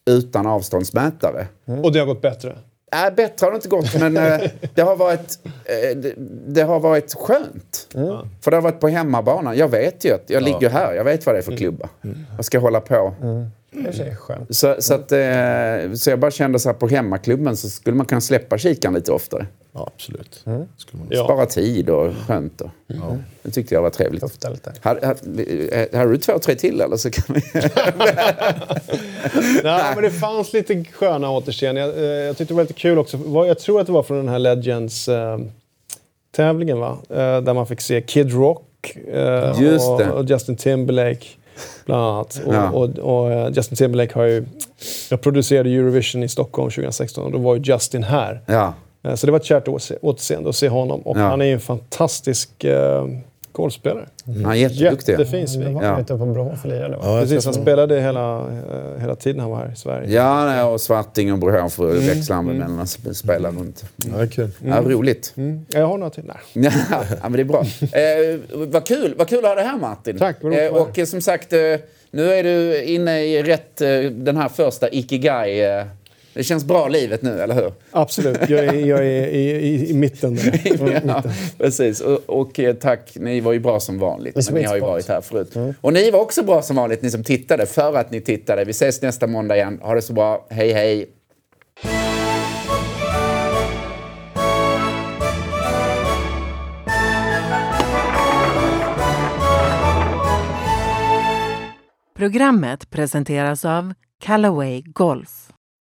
utan avståndsmätare. Och det har gått bättre. Äh, bättre har det inte gått, men eh, det, har varit, eh, det, det har varit skönt. För det har varit på hemmabanan. Jag vet ju att jag ligger här. Jag vet vad det är för klubba. Jag ska hålla på. Skönt. Så, så, att, eh, så jag bara kände så här på hemmaklubben så skulle man kunna släppa kikan lite oftare. Ja, absolut. Man... Ja. Spara tid och skönt. Och, Det tyckte jag var trevligt. Lufta lite. Har, har, eh, har du två, tre till eller så kan vi... <laughs> Nej, men det fanns lite sköna återseenden. Jag, eh, jag tyckte det var lite kul också. Jag tror att det var från den här Legends-tävlingen, va? Eh, där man fick se Kid Rock eh, Just och, och Justin Timberlake, bland annat. Och, Ja. och, och, Justin Timberlake har ju... Jag producerade Eurovision i Stockholm 2016 och då var ju Justin här. Ja. Eh, Så det var ett kärt återseende att se honom. Och Ja. han är ju en fantastisk eh, golfspelare. Han är jätteduktig. Jättefin Det sving. Ja. lirade? Ja, Precis, han spelade hela, eh, hela tiden han var här i Sverige. Ja, nej, och Svarting och Brohof får växla mellan att sp- spela runt. Ja, det är kul. Ja, roligt. Mm. Jag har några till. Nej. <laughs> Ja, men det är bra. Eh, vad, kul, vad kul att ha dig här Martin. Tack, eh, Och eh, som sagt, eh, nu är du inne i rätt, eh, den här första Ikigai. Det känns bra livet nu, eller hur? Absolut, jag är, jag är i, i, i mitten där. <laughs> ja, precis. Och, och eh, tack, ni var ju bra som vanligt. Men ni har ju varit här förut. Och ni var också bra som vanligt, ni som tittade, för att ni tittade. Vi ses nästa måndag igen. Ha det så bra. Hej, hej. Programmet presenteras av Callaway Golf.